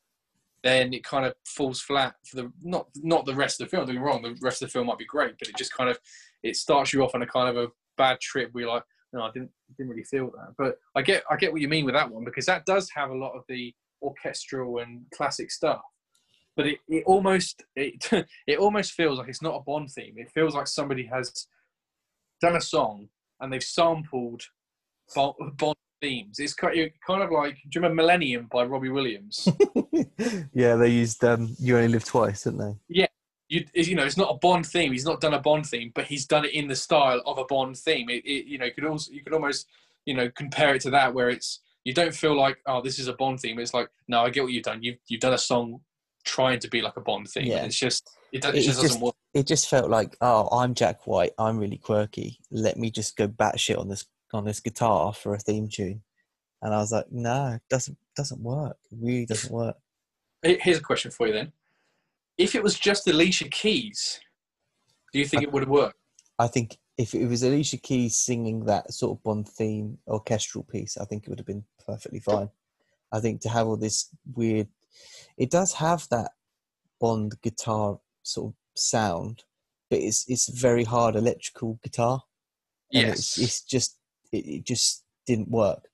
then it kind of falls flat for the not not the rest of the film. Don't get me wrong, the rest of the film might be great, but it just kind of it starts you off on a kind of a bad trip where you're like, no, I didn't didn't really feel that. But I get I get what you mean with that one because that does have a lot of the orchestral and classic stuff. But it, it almost it it almost feels like it's not a Bond theme. It feels like somebody has done a song and they've sampled Bond, Bond themes. It's kind of, kind of like do you remember Millennium by Robbie Williams? yeah, they used um, "You Only Live Twice," didn't they? You, you know, it's not a Bond theme. He's not done a Bond theme, but he's done it in the style of a Bond theme. It, it you know, you could also you could almost you know compare it to that where it's you don't feel like oh this is a Bond theme. It's like no, I get what you've done. You've you've done a song trying to be like a Bond theme. Yeah. It's just it, do- it just doesn't work. It just felt like, oh, I'm Jack White. I'm really quirky. Let me just go batshit on this on this guitar for a theme tune. And I was like, no, it doesn't doesn't work. It really doesn't work. Here's a question for you then: If it was just Alicia Keys, do you think it would have worked? I think if it was Alicia Keys singing that sort of Bond theme orchestral piece, I think it would have been perfectly fine. I think to have all this weird, it does have that Bond guitar sort of sound, but it's it's very hard electrical guitar. and it's, Yes. it's just it, it just didn't work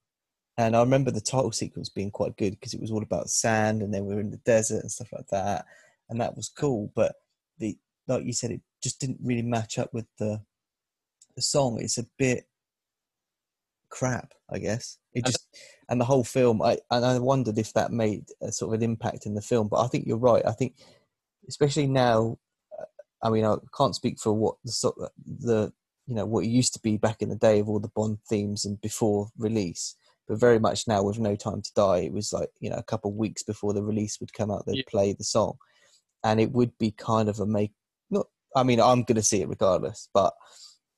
and i remember the title sequence being quite good because it was all about sand and then we were in the desert and stuff like that and that was cool but the like you said it just didn't really match up with the the song. It's a bit crap i guess. It And- just and the whole film i and i wondered if that made a sort of an impact in the film but i think you're right. I think especially now uh, i mean i can't speak for what the sort the you know what it used to be back in the day of all the Bond themes and before release, but very much now with No Time to Die, it was like you know a couple of weeks before the release would come out, they'd Yeah. play the song, and it would be kind of a make. Not, I mean, I'm going to see it regardless, but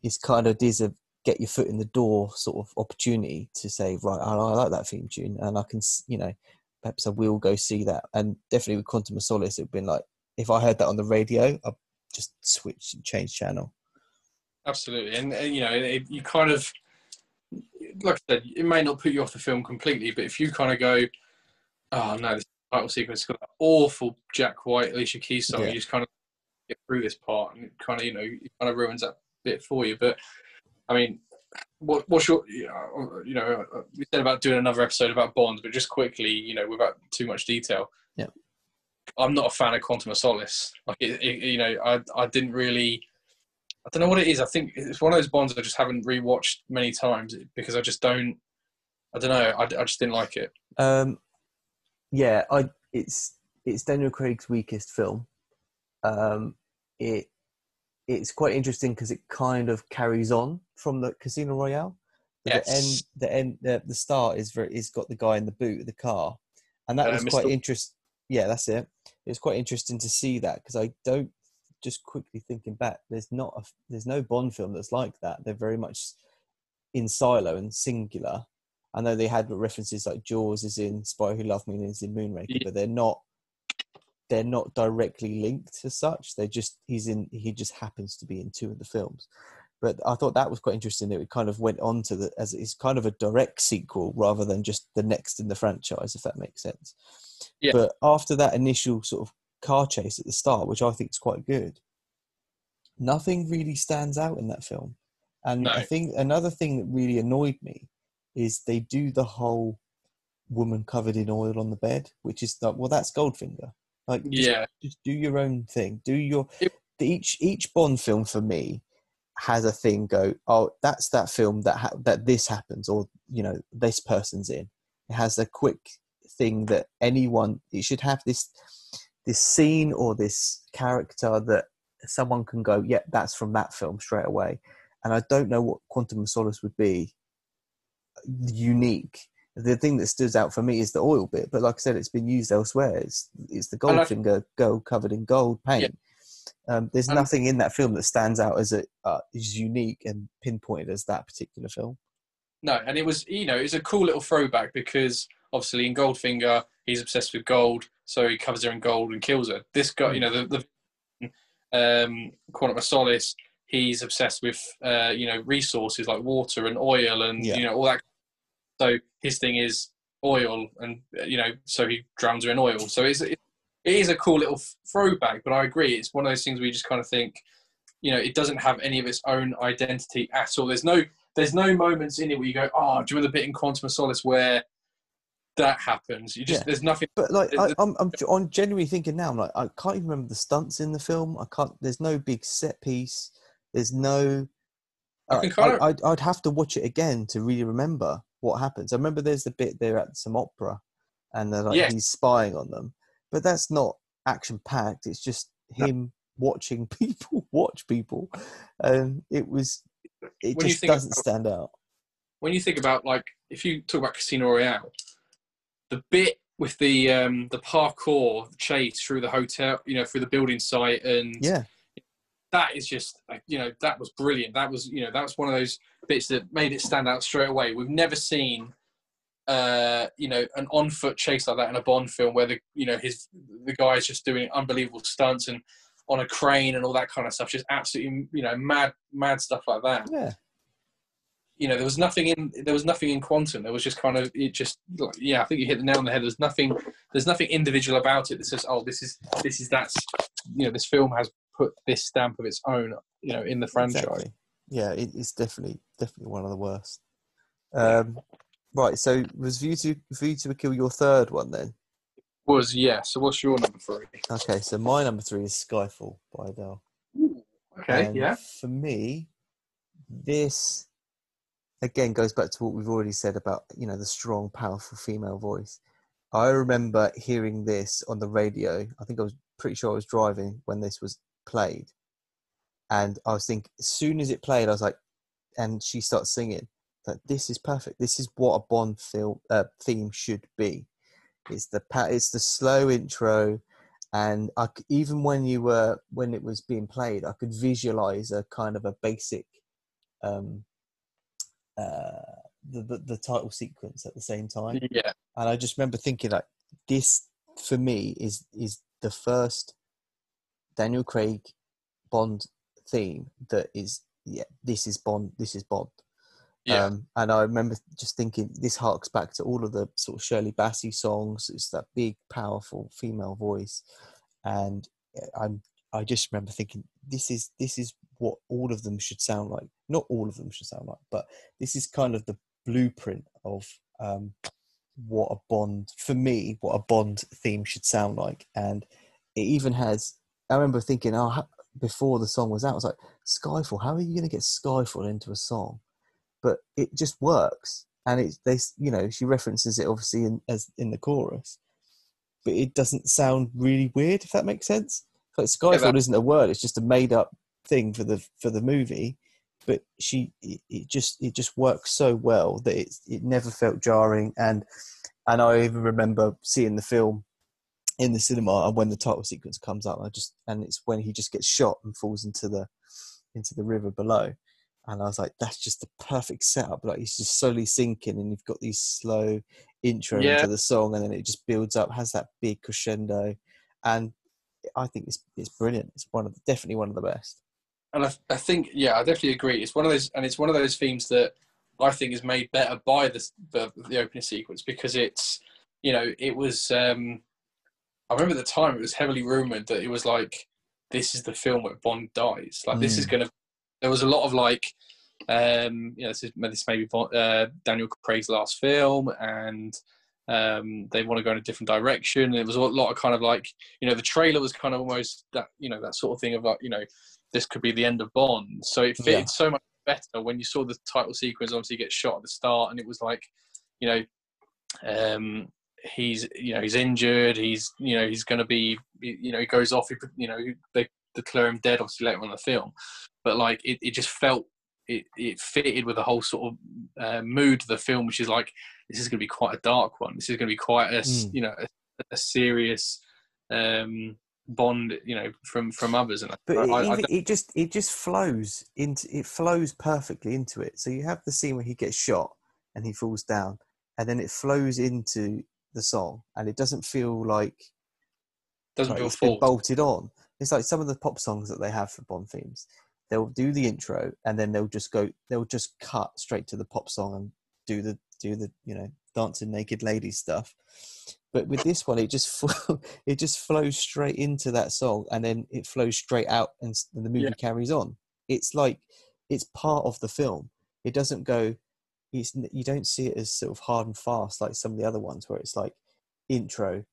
it's kind of is a get your foot in the door sort of opportunity to say, right, I, I like that theme tune, and I can, you know, perhaps I will go see that, and definitely with Quantum of Solace, it'd been like if I heard that on the radio, I'd just switch and change channel. Absolutely, and, and you know, it, you kind of, like I said, it may not put you off the film completely, but if you kind of go, "Oh no, this is title sequence. Got that awful Jack White, Alicia Keys song. Yeah. You just kind of get through this part, and it kind of you know it kind of ruins that bit for you. But I mean, what what's your you know, you know uh, we said about doing another episode about Bond, but just quickly, you know, without too much detail. Yeah. I'm not a fan of Quantum of Solace. Like it, it, you know, I I didn't really. I don't know what it is. I think it's one of those Bonds I just haven't rewatched many times because I just don't. I don't know. I, I just didn't like it. Um, yeah, I it's it's Daniel Craig's weakest film. Um, it it's quite interesting because it kind of carries on from the Casino Royale. But The end, Yes. the end, the, the start is very is got the guy in the boot of the car, and that Uh, was quite Mr. interesting. Yeah, that's it. It was quite interesting to see that because I don't just quickly thinking back. There's not a, there's no Bond film that's like that. They're very much in silo and singular. I know they had references like Jaws is in Spy Who Loved Me and is in Moonraker, Yeah. but they're not they're not directly linked as such. They just he's in he just happens to be in two of the films. But I thought that was quite interesting. That it kind of went on to the as it's kind of a direct sequel rather than just the next in the franchise, if that makes sense. Yeah. But after that initial sort of car chase at the start, which I think is quite good, nothing really stands out in that film. And No. I think another thing that really annoyed me is they do the whole woman covered in oil on the bed, which is like, well, that's Goldfinger. Like, just, Yeah, just do your own thing. Do your each each Bond film for me has a thing. Go, oh, that's that film that ha- that this happens, or you know, this person's in. It has a quick thing that anyone. It should have this this scene or this character that someone can go, yeah, that's from that film straight away. And I don't know what Quantum of Solace would be unique. The thing that stood out for me is the oil bit, but like I said, it's been used elsewhere. It's it's the Goldfinger girl covered in gold paint. Um, there's And- nothing in that film that stands out as a uh, is unique and pinpointed as that particular film. no, and it was you know it's a cool little throwback because obviously in Goldfinger he's obsessed with gold, so he covers her in gold and kills her. This guy, you know, the, the um, Quantum of Solace, he's obsessed with uh, you know resources like water and oil and Yeah. you know all that. So his thing is oil, and you know, so he drowns her in oil. So it's it, is a cool little throwback, but I agree, it's one of those things where you just kind of think, you know, it doesn't have any of its own identity at all. There's no there's no moments in it where you go, oh, do you remember the bit in Quantum of Solace where that happens? You just Yeah. there's nothing. But like, I, I'm, I'm, I'm genuinely thinking now. I'm like, I can't even remember the stunts in the film. I can't. There's no big set piece. There's no. I I can kind of- I'd, I'd have to watch it again to really remember what happens. I remember there's the bit they're at some opera, and they're like Yes. he's spying on them, but that's not action packed. It's just No. him watching people watch people, and it was. It When just doesn't about- stand out. when you think about like if you talk about Casino Royale, the bit with the um, the parkour chase through the hotel, you know, through the building site, and Yeah, that is just you know that was brilliant. That was you know that was one of those bits that made it stand out straight away. We've never seen. Uh, you know, an on-foot chase like that in a Bond film, where the you know his the guy's just doing unbelievable stunts and on a crane and all that kind of stuff, just absolutely you know mad mad stuff like that. yeah. you know there was nothing in there was nothing in quantum there was just kind of it just yeah i think you hit the nail on the head there's nothing there's nothing individual about it that says oh this is this is that's you know this film has put this stamp of its own you know in the franchise Exactly. Yeah, it, it's definitely definitely one of the worst. Um, right, so was View to View to a Kill your third one then? was yeah so what's your number three Okay, so my number three is Skyfall by Adele. okay And yeah For me, this again goes back to what we've already said about you know the strong, powerful female voice. I remember hearing this on the radio. I think I was pretty sure I was driving when this was played, and I was thinking as soon as it played, I was like, and she starts singing that this is perfect. This is what a Bond film uh, theme should be. It's the it's the slow intro and I, even when you were when it was being played, I could visualize a kind of a basic, um, uh, the, the the title sequence at the same time, yeah and I just remember thinking like this for me is is the first Daniel Craig Bond theme that is yeah this is Bond this is Bond. Yeah. Um, and I remember just thinking this harks back to all of the sort of Shirley Bassey songs. It's that big, powerful female voice, and eh, I'm I just remember thinking this is this is what all of them should sound like. Not all of them should sound like, but this is kind of the blueprint of um, what a Bond for me, what a Bond theme should sound like, and it even has. I remember thinking, oh, before the song was out, I was like, Skyfall. How are you going to get Skyfall into a song? But it just works, and it's they, you know, she references it obviously in as in the chorus, but it doesn't sound really weird if that makes sense. Like Skyfall that- isn't a word; it's just a made up thing for the for the movie. But she, it, it just it just works so well that it it never felt jarring, and and I even remember seeing the film in the cinema and when the title sequence comes up, I just and it's when he just gets shot and falls into the into the river below, and I was like, that's just the perfect setup. Like he's just slowly sinking, and you've got these slow intro Yeah. into the song, and then it just builds up, has that big crescendo, and I think it's it's brilliant. It's one of the, definitely one of the best. and I, I think yeah, I definitely agree. It's one of those, and it's one of those themes that I think is made better by the the, the opening sequence because it's you know it was. um I remember at the time it was heavily rumored that it was like this is the film where Bond dies. Like this is Mm. gonna. There was a lot of like, um, you know, this is this may be uh, Daniel Craig's last film, and um, they want to go in a different direction. And it was a lot of kind of like, you know, the trailer was kind of almost that, you know, that sort of thing of like, you know, this could be the end of Bond. So it fitted Yeah. so much better when you saw the title sequence. Obviously, get shot at the start, and it was like, you know, um, he's you know he's injured. He's you know he's going to be you know he goes off. He, you know they declare him dead obviously later on in the film, but like it, it just felt. It, it fitted with the whole sort of uh, mood of the film, which is like this is going to be quite a dark one. This is going to be quite a Mm. you know a, a serious um, bond, you know, from from others. And But I, it, I, I it just it just flows into it flows perfectly into it. So you have the scene where he gets shot and he falls down, and then it flows into the song, and it doesn't feel like, doesn't like feel it's been bolted on. It's like some of the pop songs that they have for Bond themes. They'll do the intro and then they'll just go. They'll just cut straight to the pop song and do the do the you know dancing naked ladies stuff. But with this one, it just it just flows straight into that song, and then it flows straight out, and and the movie Yeah. carries on. It's like it's part of the film. It doesn't go. It's you don't see it as sort of hard and fast like some of the other ones where it's like intro.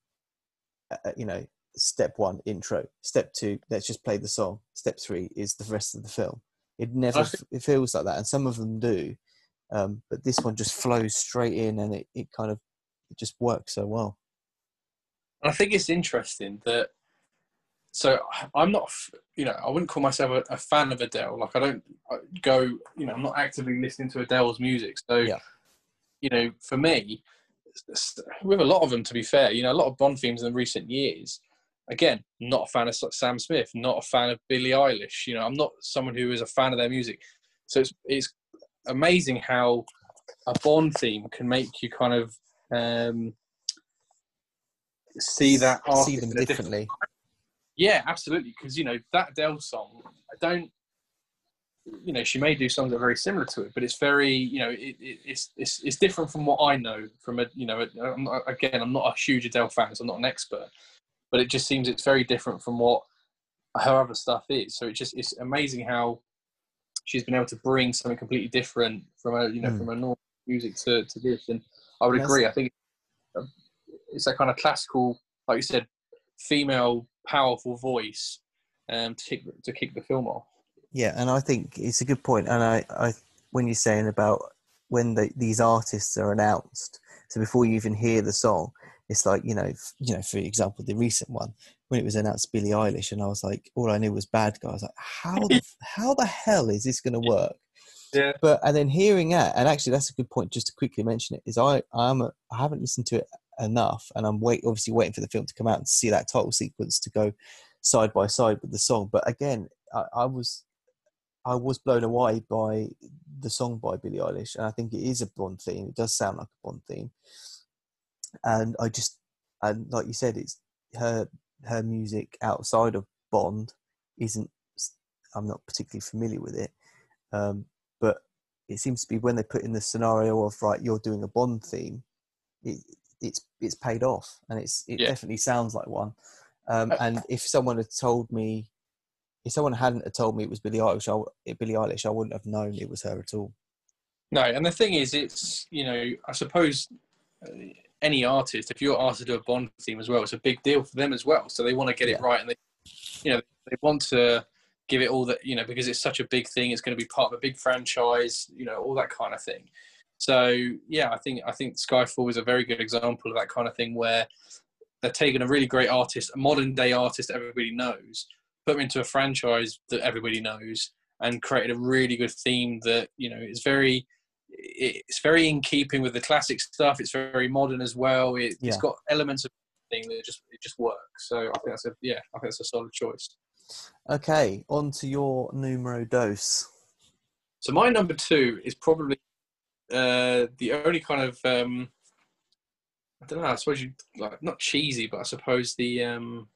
uh, uh, you know, step one intro, step two let's just play the song, step three is the rest of the film. It never it feels like that, and some of them do, um, but this one just flows straight in, and it, it kind of it just works so well. I think it's interesting that. So I'm not, you know, I wouldn't call myself a, a fan of Adele. Like I don't go, you know, I'm not actively listening to Adele's music. So, Yeah. you know, for me, with a lot of them, to be fair, you know, a lot of Bond themes in recent years. Again, not a fan of Sam Smith, not a fan of Billie Eilish. You know, I'm not someone who is a fan of their music. So it's it's amazing how a Bond theme can make you kind of um, see that see them in a different differently. Yeah, absolutely. Because you know that Adele song, I don't. You know, she may do songs that are very similar to it, but it's very, you know, it, it, it's it's it's different from what I know from a, you know, a, I'm not, again, I'm not a huge Adele fan, so I'm not an expert, but it just seems it's very different from what her other stuff is. So it just it's amazing how she's been able to bring something completely different from a, you know, Mm. from a normal music to to this, and I would That's- agree. I think it's that kind of classical, like you said, female powerful voice um, to kick to kick the film off. Yeah, and I think it's a good point. And I, I when you're saying about when the, these artists are announced, so before you even hear the song, it's like you know, f- you know, for example, the recent one when it was announced Billie Eilish, and I was like, all I knew was Bad Guy. I was like, how the how the hell is this going to work? Yeah. But and then hearing that, and actually that's a good point. Just to quickly mention it is I I'm a, I haven't listened to it enough, and I'm wait obviously waiting for the film to come out and see that title sequence to go side by side with the song. But again, I, I was I was blown away by the song by Billie Eilish, and I think it is a Bond theme. It does sound like a Bond theme, and I just and like you said, it's her her music outside of Bond isn't. I'm not particularly familiar with it, um, but it seems to be when they put in the scenario of right, you're doing a Bond theme, it, it's it's paid off, and it's it Yeah. definitely sounds like one. Um, Uh, and if someone had told me, if someone hadn't have told me it was Billie Eilish, I, Billie Eilish, I wouldn't have known it was her at all. No, and the thing is, it's you know, I suppose uh, any artist, if you're asked to do a Bond theme as well, it's a big deal for them as well. So they want to get it right, and they, you know, they want to give it all that you know because it's such a big thing. It's going to be part of a big franchise, you know, all that kind of thing. So yeah, I think I think Skyfall is a very good example of that kind of thing where they're taking a really great artist, a modern day artist everybody knows, put them into a franchise that everybody knows, and created a really good theme that you know is very it's very in keeping with the classic stuff. It's very modern as well. It, Yeah. It's got elements of thing that just it just works. So I think that's a yeah, I think that's a solid choice. Okay, on to your numero dos. So my number two is probably uh, the only kind of um, I don't know. I suppose you like not cheesy, but I suppose the um,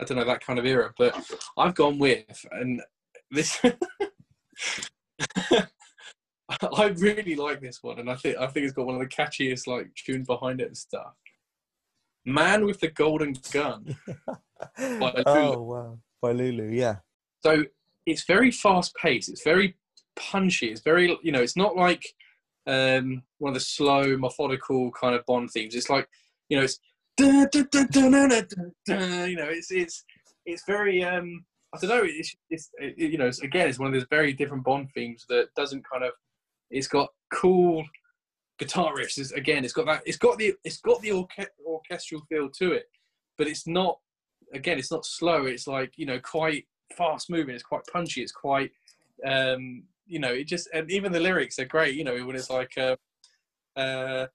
I don't know that kind of era. But I've gone with and this. I really like this one, and I think I think it's got one of the catchiest like tunes behind it and stuff. Man with the Golden Gun. Lulu. oh wow, by Lulu, yeah, So it's very fast paced. It's very punchy. It's very you know. It's not like um, one of the slow, methodical kind of Bond themes. It's like, you know, it's you know, it's it's it's very um, I don't know. It's, it's it, you know, it's, again, it's one of those very different Bond themes that doesn't kind of. It's got cool guitar riffs. It's, again, it's got that. It's got the it's got the orchestral feel to it, but it's not. Again, it's not slow. It's like you know, quite fast moving. It's quite punchy. It's quite um, you know, it just and even the lyrics are great. You know, when it's like uh, uh,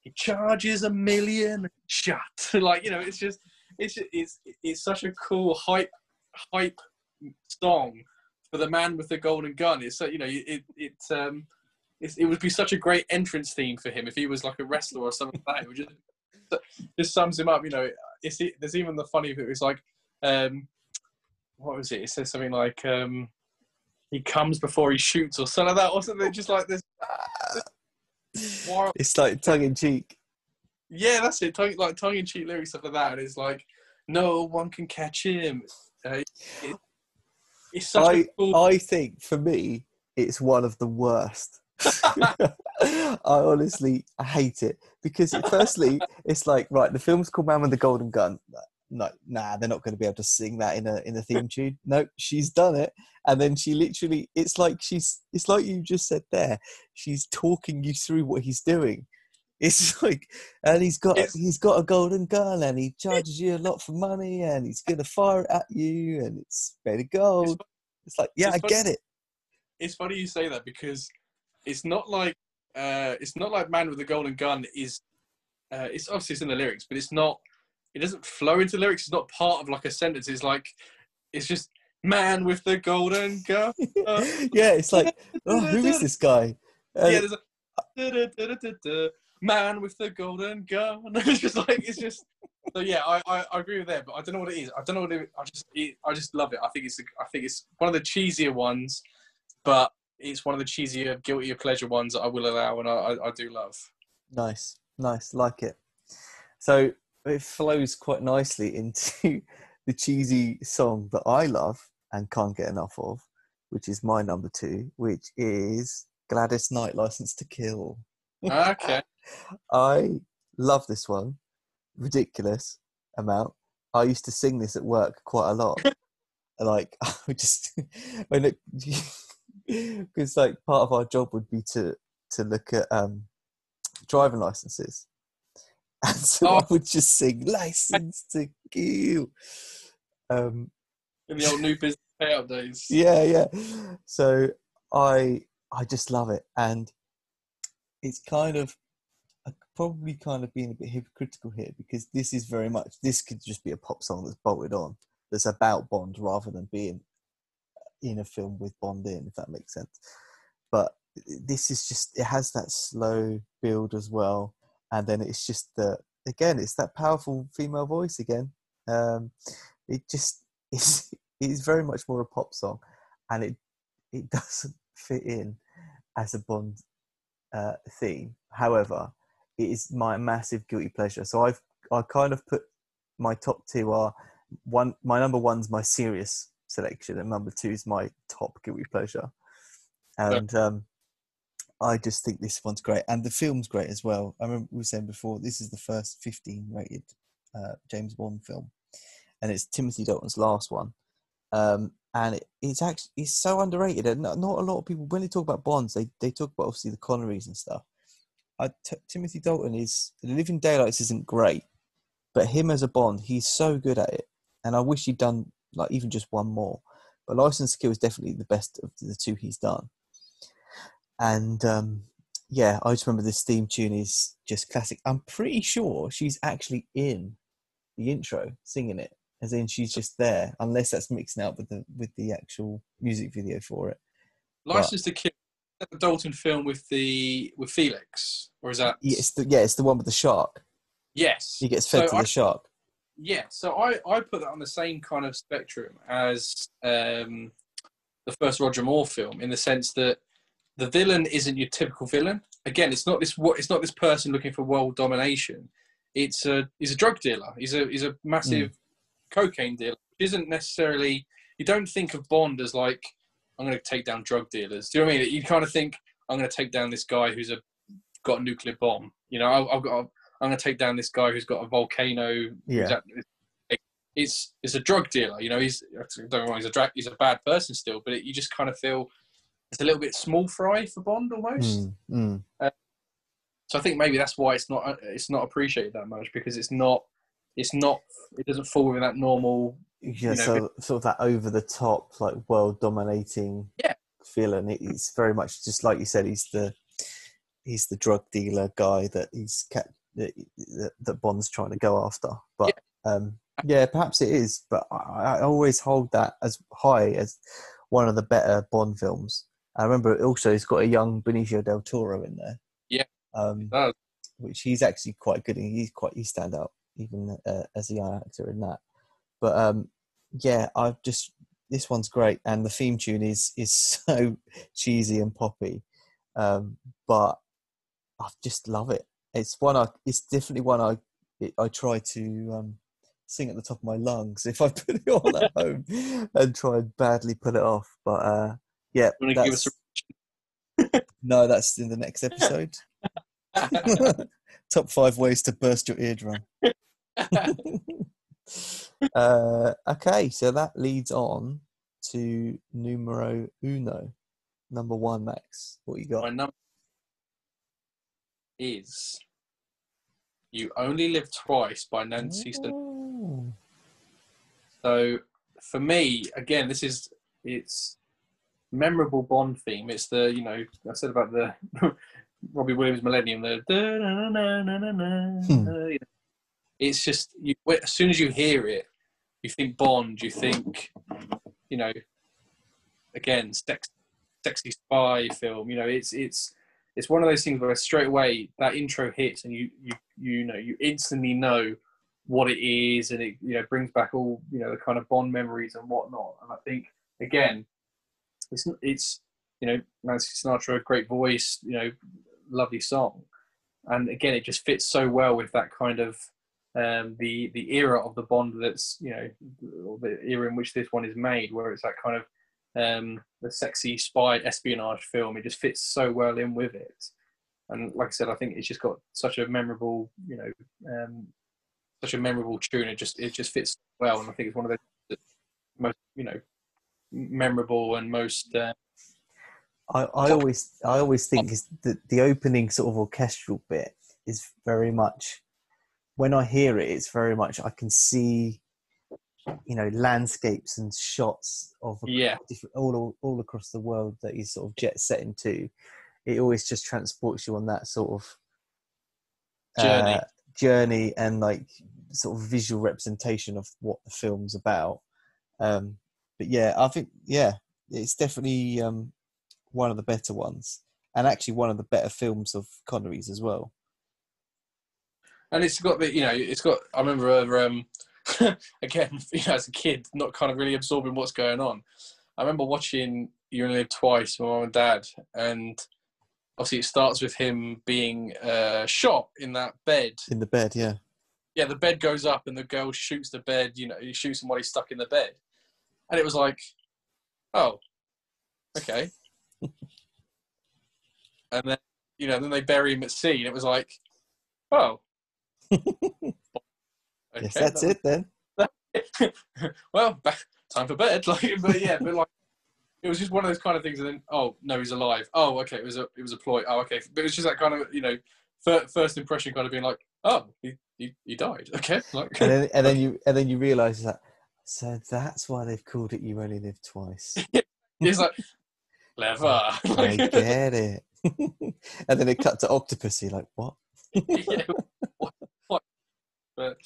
he charges a million shot. like you know, it's just it's it's it's such a cool hype hype song for the man with the golden gun. It's so you know it it um. It would be such a great entrance theme for him if he was like a wrestler or something like that. It just just sums him up. You know, it's there's even the funny bit. It's like, um, what was it? It says something like, um, he comes before he shoots or something like that, or something just like this. it's like tongue in cheek. yeah, that's it. Tongue, like tongue in cheek lyrics stuff like that. And it's like, no one can catch him. Uh, it, it's such I cool. I think for me, it's one of the worst. I honestly I hate it because firstly, it's like right, the film's called Man with the Golden Gun. No, nah, they're not going to be able to sing that in a in a theme tune. No, she's done it, and then she literally, it's like she's, it's like you just said there. She's talking you through what he's doing. It's like, and he's got It's- he's got a golden gun, and he charges you a lot for money, and he's going to fire it at you, and it's made of gold. It's like, yeah, it's I funny- get it. it's funny you say that because it's not like uh, it's not like man with the golden gun is uh, it's obviously it's in the lyrics but it's not it doesn't flow into lyrics. It's not part of like a sentence. It's like it's just man with the golden gun yeah, it's like, oh, who is this guy? Uh, yeah there's a man with the golden gun it's just like it's just so yeah I, I, I agree with that but I don't know what it is. I don't know what it I just it, I just love it. I think it's a, I think it's one of the cheesier ones but it's one of the cheesier guilty of pleasure ones that I will allow and I, I, I do love. Nice, nice, like it. So it flows quite nicely into the cheesy song that I love and can't get enough of, which is my number two, which is Gladys Knight License to Kill. okay I love this one, ridiculous amount. I used to sing this at work quite a lot. like, I would just when it because like part of our job would be to to look at um driving licenses, and so I Oh. would just sing "License to Kill." Um, in the old new business payout days. Yeah yeah. So i i just love it. And it's kind of I probably kind of being a bit hypocritical here because this is very much this could just be a pop song that's bolted on that's about bond rather than being in a film with bond in if that makes sense. But this is just it has that slow build as well and then it's just the again it's that powerful female voice again um it just is it's very much more a pop song and it it doesn't fit in as a Bond uh, theme. However, it is my massive guilty pleasure. So I've I kind of put my top two are one. My number one's my serious selection, and number two is my top guilty pleasure. And um, I just think this one's great, and the film's great as well. I remember we were saying before this is the first 15 rated uh, James Bond film, and it's Timothy Dalton's last one. Um, and it, it's actually it's so underrated, and not, not a lot of people when they talk about Bonds, they they talk about obviously the Connerys and stuff. I, t- Timothy Dalton is The Living Daylights isn't great, but him as a Bond, he's so good at it, and I wish he'd done like even just one more. But License to Kill is definitely the best of the two he's done. And um, yeah, I just remember this theme tune is just classic. I'm pretty sure she's actually in the intro singing it, as in she's just there, unless that's mixing out with the with the actual music video for it. License to Kill. that The Dalton film with the with Felix, or is that? Yeah, it's the yeah, it's the one with the shark. Yes. He gets fed So to I- the shark. Yeah, so I, I put that on the same kind of spectrum as um, the first Roger Moore film, in the sense that the villain isn't your typical villain. Again, it's not this wo- it's not this person looking for world domination. It's a he's a drug dealer. He's a he's a massive hmm. cocaine dealer. It isn't necessarily you don't think of Bond as like I'm going to take down drug dealers. Do you know what I mean? You kind of think I'm going to take down this guy who's a got a nuclear bomb. You know, I- I've got a, I'm going to take down this guy who's got a volcano. Yeah. It's it's a drug dealer. You know, he's don't get me wrong, he's a dra- he's a bad person still, but it, you just kind of feel it's a little bit small fry for Bond almost. Mm, mm. So I think maybe that's why it's not it's not appreciated that much because it's not it's not it doesn't fall within that normal Yeah, know, so sort of that over the top, like world dominating Yeah. feeling. It- It's very much just like you said. He's the he's the drug dealer guy that he's kept that, that- Bond's trying to go after. But um, yeah, perhaps it is. But I, I always hold that as high as one of the better Bond films. I remember also he's got a young Benicio del Toro in there. Yeah. Um, does. which he's actually quite good. in. He's quite he stand out even uh, as a young actor in that. But um, yeah, I've just this one's great, and the theme tune is is so cheesy and poppy, um, but I just love it. It's one I. It's definitely one I. It, I try to um, sing at the top of my lungs if I put it on at home and try and badly pull it off. But uh, yeah, wanna give us that's, no, that's in the next episode. Top five ways to burst your eardrum. uh, okay, so that leads on to numero uno, number one, Max. What you got? My number is You Only Live Twice by Nancy Ooh. So for me, again, this is it's memorable Bond theme. It's the you know I said about the Robbie Williams Millennium. The Hmm. it's just you, as soon as you hear it, you think Bond. You think you know again sex, sexy spy film. You know it's it's it's one of those things where straight away that intro hits and you you you know you instantly know what it is and it you know brings back all you know the kind of bond memories and whatnot and i think again it's it's you know nancy sinatra great voice you know lovely song. And again it just fits so well with that kind of um the the era of the bond that's you know the era in which this one is made where it's that kind of um the sexy spy espionage film. It just fits so well in with it. And like i said i think it's just got such a memorable you know um such a memorable tune. It just it just fits well, and I think it's one of the most you know memorable and most uh, I, I always I always think is the the opening sort of orchestral bit is very much when I hear it, it's very much I can see you know landscapes and shots of yeah all, all all across the world that he's sort of jet setting to. It always just transports you on that sort of Journey. uh, journey and like sort of visual representation of what the film's about. Um, but yeah, I think yeah, it's definitely um, one of the better ones, and actually one of the better films of Connery's as well. and it's got the you know it's got I remember uh, um again you know as a kid not kind of really absorbing what's going on. I remember watching You Only Live Twice with my mum and dad, and obviously it starts with him being uh, shot in that bed. In the bed, yeah. Yeah, the bed goes up and the girl shoots the bed. You know, he shoots him while he's stuck in the bed, and it was like, oh, okay. and then you know, then they bury him at sea, and it was like, oh. Yes, that's it then. well, back, time for bed. Like, but yeah, but like, it was just one of those kind of things. And then, oh no, he's alive. Oh, okay, it was a it was a ploy. Oh, okay, but it was just that kind of you know, fir- first impression kind of being like, oh, he he, he died. Okay, like, And then, and then you and then you realise that. So that's why they've called it "You Only Live Twice." he's like, clever. I get it. and then it cut to Octopussy. Like what? yeah, what, what? But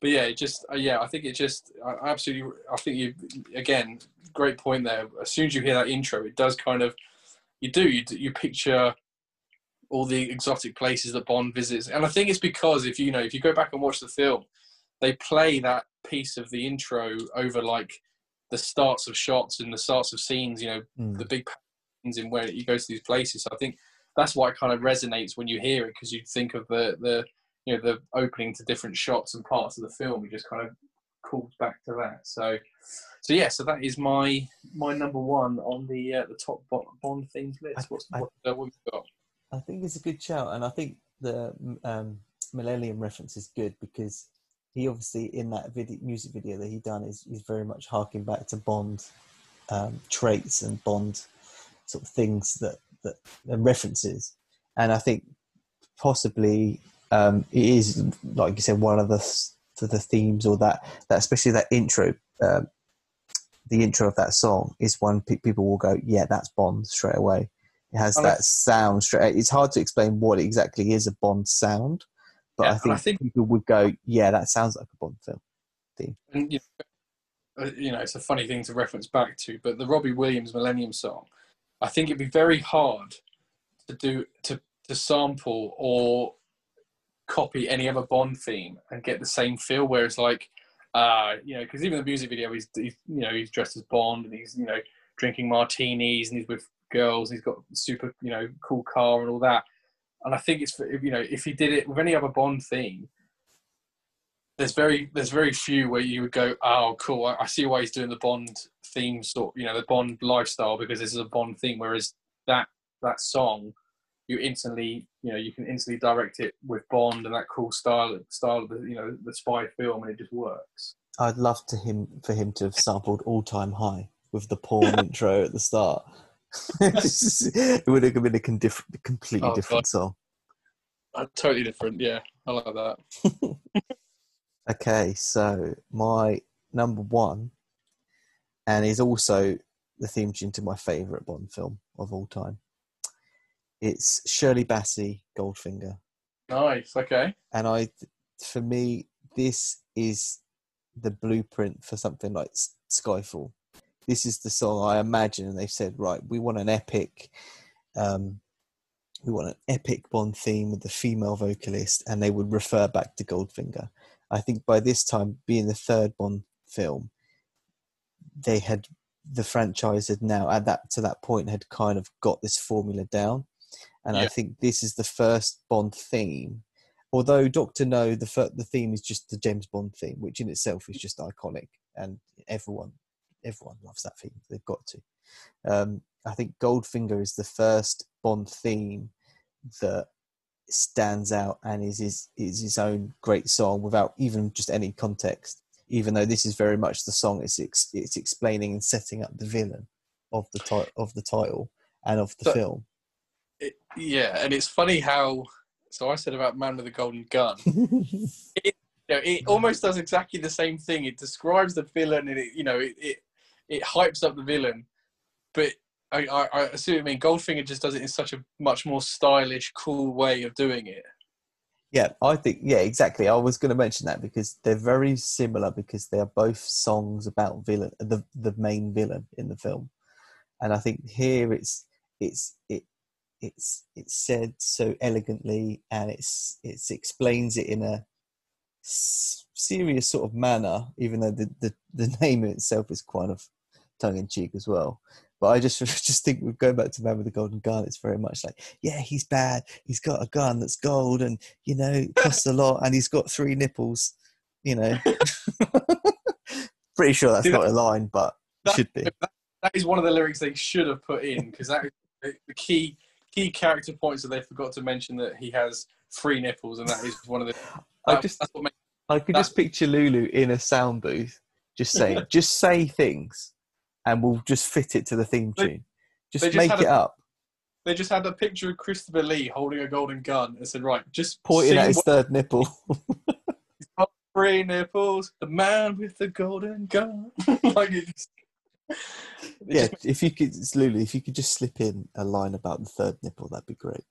but yeah, it just uh, yeah, I think it just I absolutely. I think you again, great point there. As soon as you hear that intro, it does kind of you do you do- you picture all the exotic places that Bond visits, and I think it's because if you know if you go back and watch the film, they play that piece of the intro over like the starts of shots and the starts of scenes. You know, Mm. the big patterns in where you go to these places. So I think that's why it kind of resonates when you hear it because you think of the the you know the opening to different shots and parts of the film. It just kind of calls back to that. So so yeah, so that is my my number one on the uh, the top Bond themes list. What's I- what, uh, what we got? I think it's a good shout, and I think the um, Millennium reference is good because he obviously in that video, music video that he done is is very much harking back to Bond um, traits and Bond sort of things that that and references, and I think possibly um, it is like you said one of the the themes or that that especially that intro. Um, the intro of that song is one pe- people will go, yeah, that's Bond straight away. It has that sound straight. It's hard to explain what exactly is a Bond sound, but Yeah, I, think I think- people would go, yeah, that sounds like a Bond film. And you know, uh, you know, it's a funny thing to reference back to, but the Robbie Williams Millennium song, I think it'd be very hard to do to to sample or copy any other Bond theme and get the same feel. Where it's like, uh, you know, because even the music video, he's, he's you know he's dressed as Bond and he's you know drinking martinis and he's with girls. And he's got super you know cool car and all that. And I think it's you know if he did it with any other Bond theme, there's very there's very few where you would go, oh, cool. I, I see why he's doing the Bond theme sort, you know, the Bond lifestyle because this is a Bond theme. Whereas that that song, you instantly, you know, you can instantly direct it with Bond and that cool style style of the you know the spy film, and it just works. I'd love to him for him to have sampled All Time High with the porn intro at the start. it would have been a con- diff- completely Oh, different song. Uh, totally different, yeah. I like that. Okay, so my number one, and is also the theme tune to my favourite Bond film of all time. It's Shirley Bassey, Goldfinger, Nice. Okay. and I, for me, this is the blueprint for something like Skyfall. This is the song I imagine, and they've said, right, we want an epic, um, we want an epic Bond theme with the female vocalist, and they would refer back to Goldfinger. I think by this time, being the third Bond film, they had the franchise had now at that to that point had kind of got this formula down, and I think this is the first Bond theme. Although Doctor No, the the theme is just the James Bond theme, which in itself is just iconic, and everyone everyone loves that theme. They've got to. Um, I think Goldfinger is the first Bond theme that stands out and is his is his own great song without even just any context. Even though this is very much the song, it's ex- it's explaining and setting up the villain of the ti- of the title and of the So- film. It, yeah, and it's funny how. So I said about Man with the Golden Gun. you know, it almost does exactly the same thing. It describes the villain, and it you know it it, it hypes up the villain. But I, I, I see what you mean. Goldfinger just does it in such a much more stylish, cool way of doing it. Yeah, I think yeah, exactly. I was going to mention that because they're very similar because they are both songs about villain, the the main villain in the film, and I think here it's it's it it's it's said so elegantly and it's it's explains it in a serious sort of manner, even though the the, the name itself is kind of tongue in cheek as well. But I just just think we're going back to Man with the Golden Gun. It's very much like, yeah, he's bad. He's got a gun that's gold, and you know, it costs a lot, and he's got three nipples. You know, pretty sure that's See, not a line, but that- should be. that is one of the lyrics they should have put in because that is the key key character points that they forgot to mention that he has three nipples, and that is one of the. I just that's what makes, I could that- just picture Lulu in a sound booth, just saying, just say things, and we'll just fit it to the theme They- tune. Just, just make it a- up, they just had a picture of Christopher Lee holding a golden gun and said, "Right, just pointing at his what- third nipple. three nipples, the man with the golden gun." like it just, yeah, if you could, Lulu, if you could just slip in a line about the third nipple, that'd be great.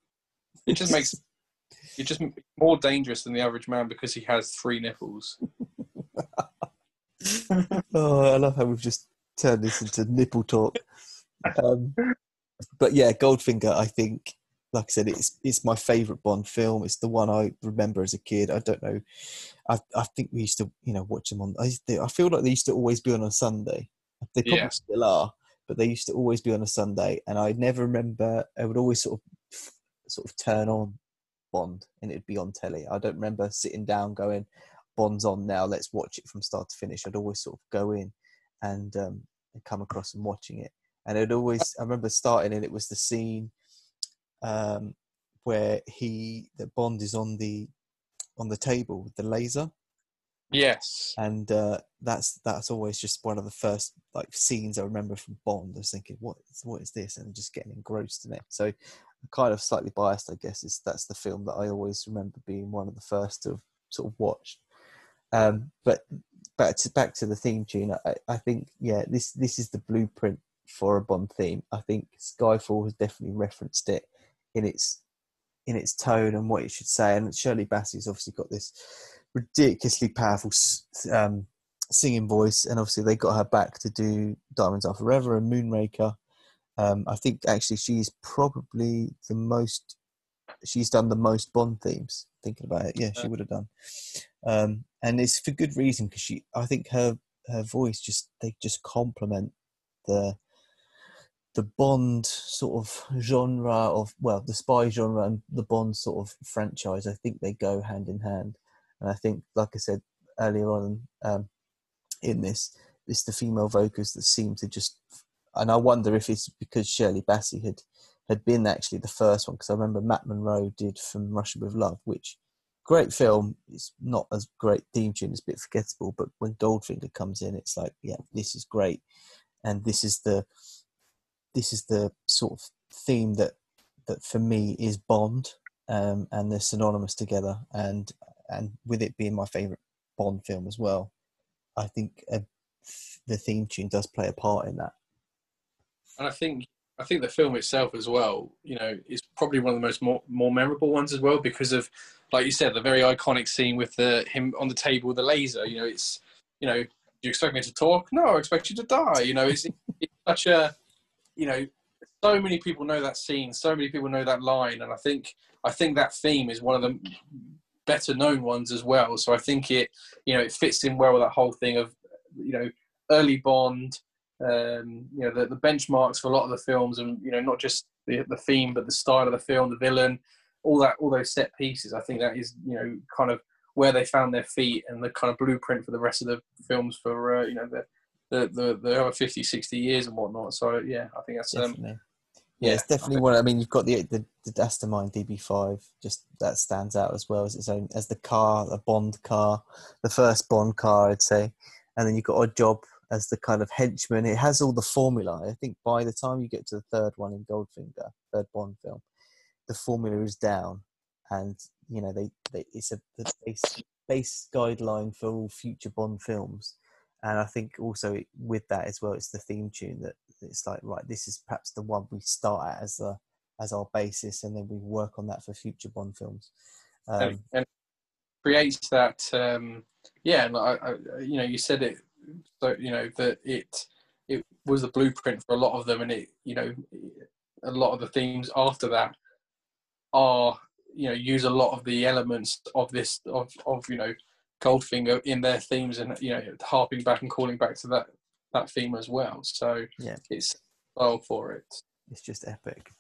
it just makes it just more dangerous than the average man because he has three nipples. oh, I love how we've just turned this into nipple talk. Um, but yeah, Goldfinger. I think, like I said, it's it's my favourite Bond film. It's the one I remember as a kid. I don't know. I I think we used to you know watch them on. I to- I feel like they used to always be on a Sunday. They probably Yeah. still are, but they used to always be on a Sunday. And I never remember. I would always sort of sort of turn on Bond, and it'd be on telly. I don't remember sitting down going, "Bond's on now. Let's watch it from start to finish." I'd always sort of go in and um, come across and watching it. And it always, I remember starting and it was the scene um, where he, that Bond is on the on the table with the laser, Yes, and uh, that's that's always just one of the first like scenes I remember from Bond. I was thinking, what is, what is this? And just getting engrossed in it. So, I'm kind of slightly biased, I guess. Is that's the film that I always remember being one of the first to sort of watch. Um, but back to back to the theme tune. I, I think yeah, this this is the blueprint for a Bond theme. I think Skyfall has definitely referenced it in its in its tone and what it should say. And Shirley Bassey's obviously got this ridiculously powerful um, singing voice, and obviously they got her back to do Diamonds Are Forever and Moonraker. Um, I think actually she's probably the most. She's done the most Bond themes. Thinking about it, yeah, she would have done, um, and it's for good reason because she. I think her her voice just they just complement the the Bond sort of genre of well the spy genre and the Bond sort of franchise. I think they go hand in hand, and I think like I said earlier on um, in this, it's the female vocals that seem to just. And I wonder if it's because Shirley Bassey had had been actually the first one because I remember Matt Monro did from Russia with Love, which great film. It's not as great theme tune. It's a bit forgettable, but when Goldfinger comes in, it's like, yeah, this is great, and this is the this is the sort of theme that that for me is Bond, um, and they're synonymous together. And and with it being my favorite Bond film as well, I think uh, the theme tune does play a part in that. and I think I think the film itself as well, you know, is probably one of the most more, more memorable ones as well because of, like you said, the very iconic scene with the him on the table with the laser. You know, it's you know, do you expect me to talk? No, I expect you to die. You know, it's, it's such a, you know, so many people know that scene, so many people know that line, and I think I think that theme is one of the better known ones as well. So I think it, you know, it fits in well with that whole thing of, you know, early Bond um, you know the, the benchmarks for a lot of the films and you know not just the, the theme but the style of the film the villain all that all those set pieces i think that is you know kind of where they found their feet and the kind of blueprint for the rest of the films for uh, you know the the, the the over 50 60 years and whatnot so yeah i think that's um, Definitely. yeah, it's yeah, I definitely one. I mean, you've got the the, the Aston Martin DB5, just that stands out as well as its own as the car, the Bond car, the first Bond car, I'd say, and then you've got Oddjob as the kind of henchman. It has all the formula. I think by the time you get to the third one in Goldfinger, third Bond film, the formula is down, and you know they, they it's a the base base guideline for all future Bond films. And I think also with that as well, it's the theme tune that it's like right, this is perhaps the one we start at as a as our basis, and then we work on that for future Bond films. Um, and, and creates that um yeah and I, I, you know you said it so you know that it it was the blueprint for a lot of them and it you know a lot of the themes after that are you know use a lot of the elements of this of of you know goldfinger in their themes and you know harping back and calling back to that that theme as well so Yeah. it's style for it. It's just epic.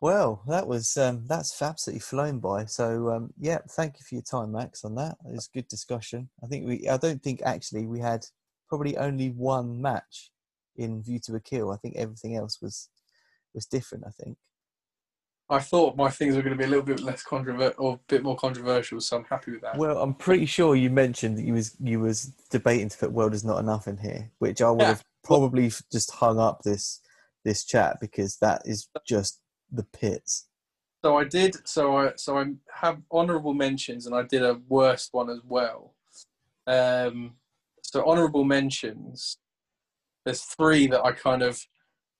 Well, that was um, that's absolutely flown by. So um, yeah, thank you for your time, Max, on that. It was good discussion. I think we. I don't think actually we had probably only one match in View to a Kill. I think everything else was was different. I think. I thought my things were going to be a little bit less controversial or a bit more controversial, so I'm happy with that. Well, I'm pretty sure you mentioned that you was you was debating to put "World is not enough" in here, which I would Yeah. have probably just hung up this this chat because that is just the pits. So I did. So I so I have honourable mentions, and I did a worst one as well. Um, so honourable mentions. There's three that I kind of,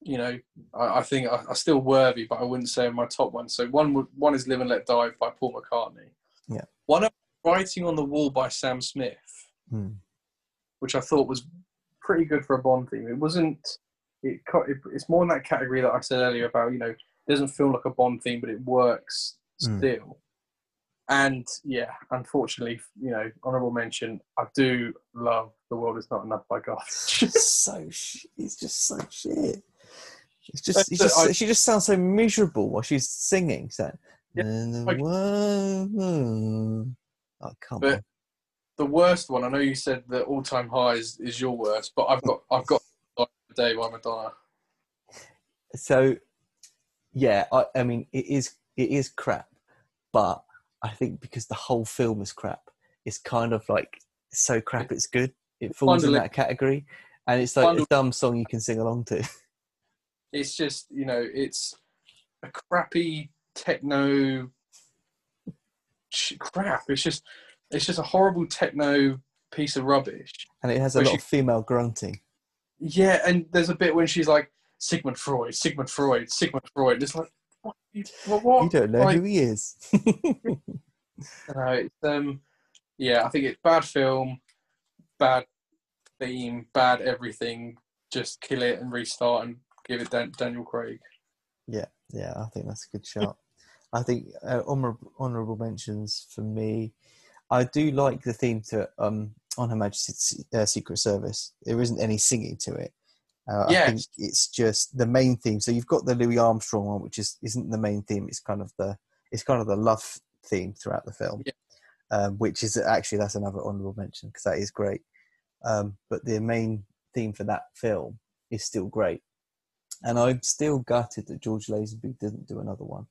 you know, I, I think are, are still worthy, but I wouldn't say are my top one. So one would one is "Live and Let Die" by Paul McCartney. Yeah. One of "Writing on the Wall" by Sam Smith, Hmm. which I thought was pretty good for a Bond theme. It wasn't. It, it it's more in that category that I said earlier about you know it doesn't feel like a Bond theme, but it works Mm. still. And yeah, unfortunately, you know, honourable mention. I do love "The World Is Not Enough" by God. It's just so sh- it's just so shit. It's just, it's just I- she just sounds so miserable while she's singing. So, Yeah, and the like- world- oh come But- on. the worst one. I know you said the all-time high is, is your worst, but I've got I've got "Light of the Day" by Madonna. So, yeah, I, I mean, it is it is crap, but I think because the whole film is crap, it's kind of like so crap it's good. It falls in that category, and it's like a dumb song you can sing along to. It's just you know it's a crappy techno crap. It's just it's just a horrible techno piece of rubbish. And it has a lot she- of female grunting. Yeah, and there's a bit when she's like Sigmund Freud, Sigmund Freud, Sigmund Freud. It's like what? You, what, what? You don't know Like, who he is. No, it's um, yeah. I think it's bad film, bad theme, bad everything. Just kill it and restart and give it Dan- Daniel Craig. Yeah, yeah, I think that's a good shot. I think uh, honorable, honorable mentions for me. I do like the theme to um, On Her Majesty's uh, Secret Service. There isn't any singing to it. Uh, I think it's just the main theme. So you've got the Louis Armstrong one, which is isn't the main theme. It's kind of the it's kind of the love theme throughout the film, Yeah. um, which is actually that's another honorable mention because that is great. Um, but the main theme for that film is still great. And I'm still gutted that George Lazenby didn't do another one.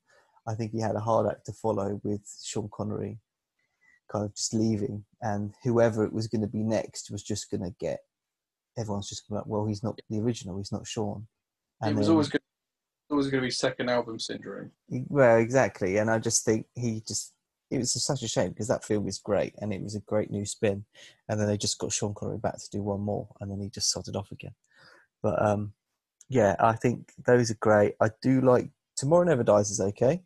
I think he had a hard act to follow with Sean Connery kind of just leaving, and whoever it was going to be next was just going to get everyone's just to, well, he's not the original, he's not Sean. it was then- always good. Always going to be second album syndrome. well, exactly. And I just think he just, it was such a shame because that film is great and it was a great new spin. And then they just got Sean Connery back to do one more and then he just sodded off again. But um, yeah, I think those are great. I do like Tomorrow Never Dies is okay.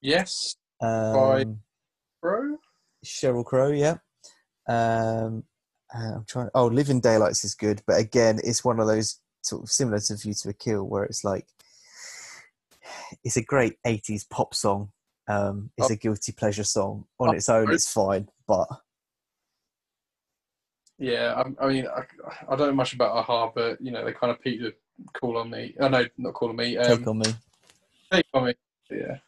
Yes, Um, bro. Sheryl Crow, yeah. Um, and I'm trying. Oh, Living Daylights is good, but again, it's one of those sort of similar to View to a Kill, where it's like it's a great '80s pop song. Um, it's Oh. a guilty pleasure song on Oh, its own. It's fine, but Yeah, I, I mean, I, I don't know much about a-ha, but you know, they kind of peaked the call on me. Oh no, not call on me. Um, take on me. take on me. Yeah,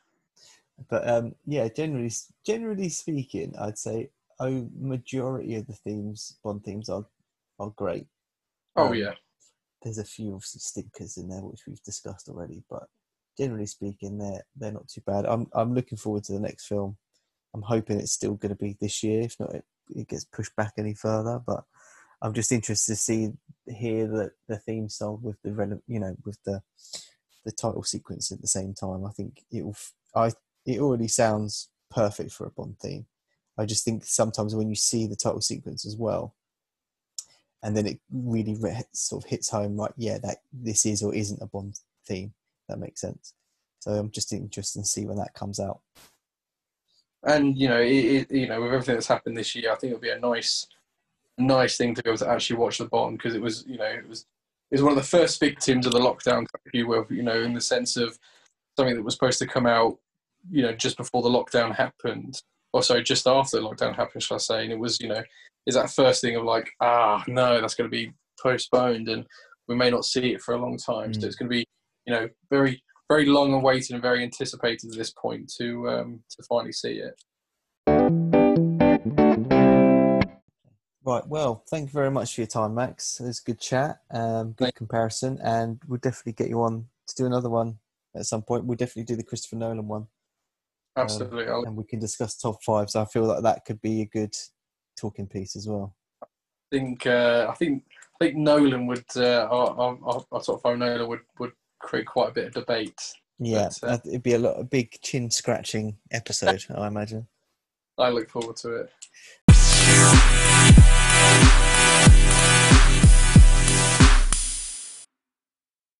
But um, yeah, generally generally speaking, I'd say a majority of the themes, Bond themes, are are great. Oh Um, yeah, there's a few obviously stinkers in there which we've discussed already, but generally speaking, they're they're not too bad. I'm I'm looking forward to the next film. I'm hoping it's still going to be this year. If not, it, it gets pushed back any further. But I'm just interested to see hear that the theme song with the rele- you know with the the title sequence at the same time. I think it will. I it already sounds perfect for a Bond theme. I just think sometimes when you see the title sequence as well, and then it really re- sort of hits home like yeah that this is or isn't a bond theme that makes sense. So i'm just interested to see when that comes out. And you know, it, it, you know, with everything that's happened this year, I think it'll be a nice, nice thing to be able to actually watch the Bond because it was, you know, it was, it was one of the first victims of the lockdown, will, you know, in the sense of something that was supposed to come out, you know, just before the lockdown happened, or sorry, just after lockdown happened, shall I say? And it was, you know, is that first thing of like, ah, no, that's going to be postponed, and we may not see it for a long time. Mm. So it's going to be, you know, very very long awaited and very anticipated at this point to um, to finally see it. Right. Well, thank you very much for your time, Max. It was a good chat, um, good comparison, and we'll definitely get you on to do another one at some point. We'll definitely do the Christopher Nolan one, Absolutely, I'll, and we can discuss top five. So I feel like that could be a good talking piece as well. think uh, I think I think Nolan would uh, our, our, our, our top five Nolan would would create quite a bit of debate. Yeah, But, uh, it'd be a lot, a big chin scratching episode, I imagine. I look forward to it.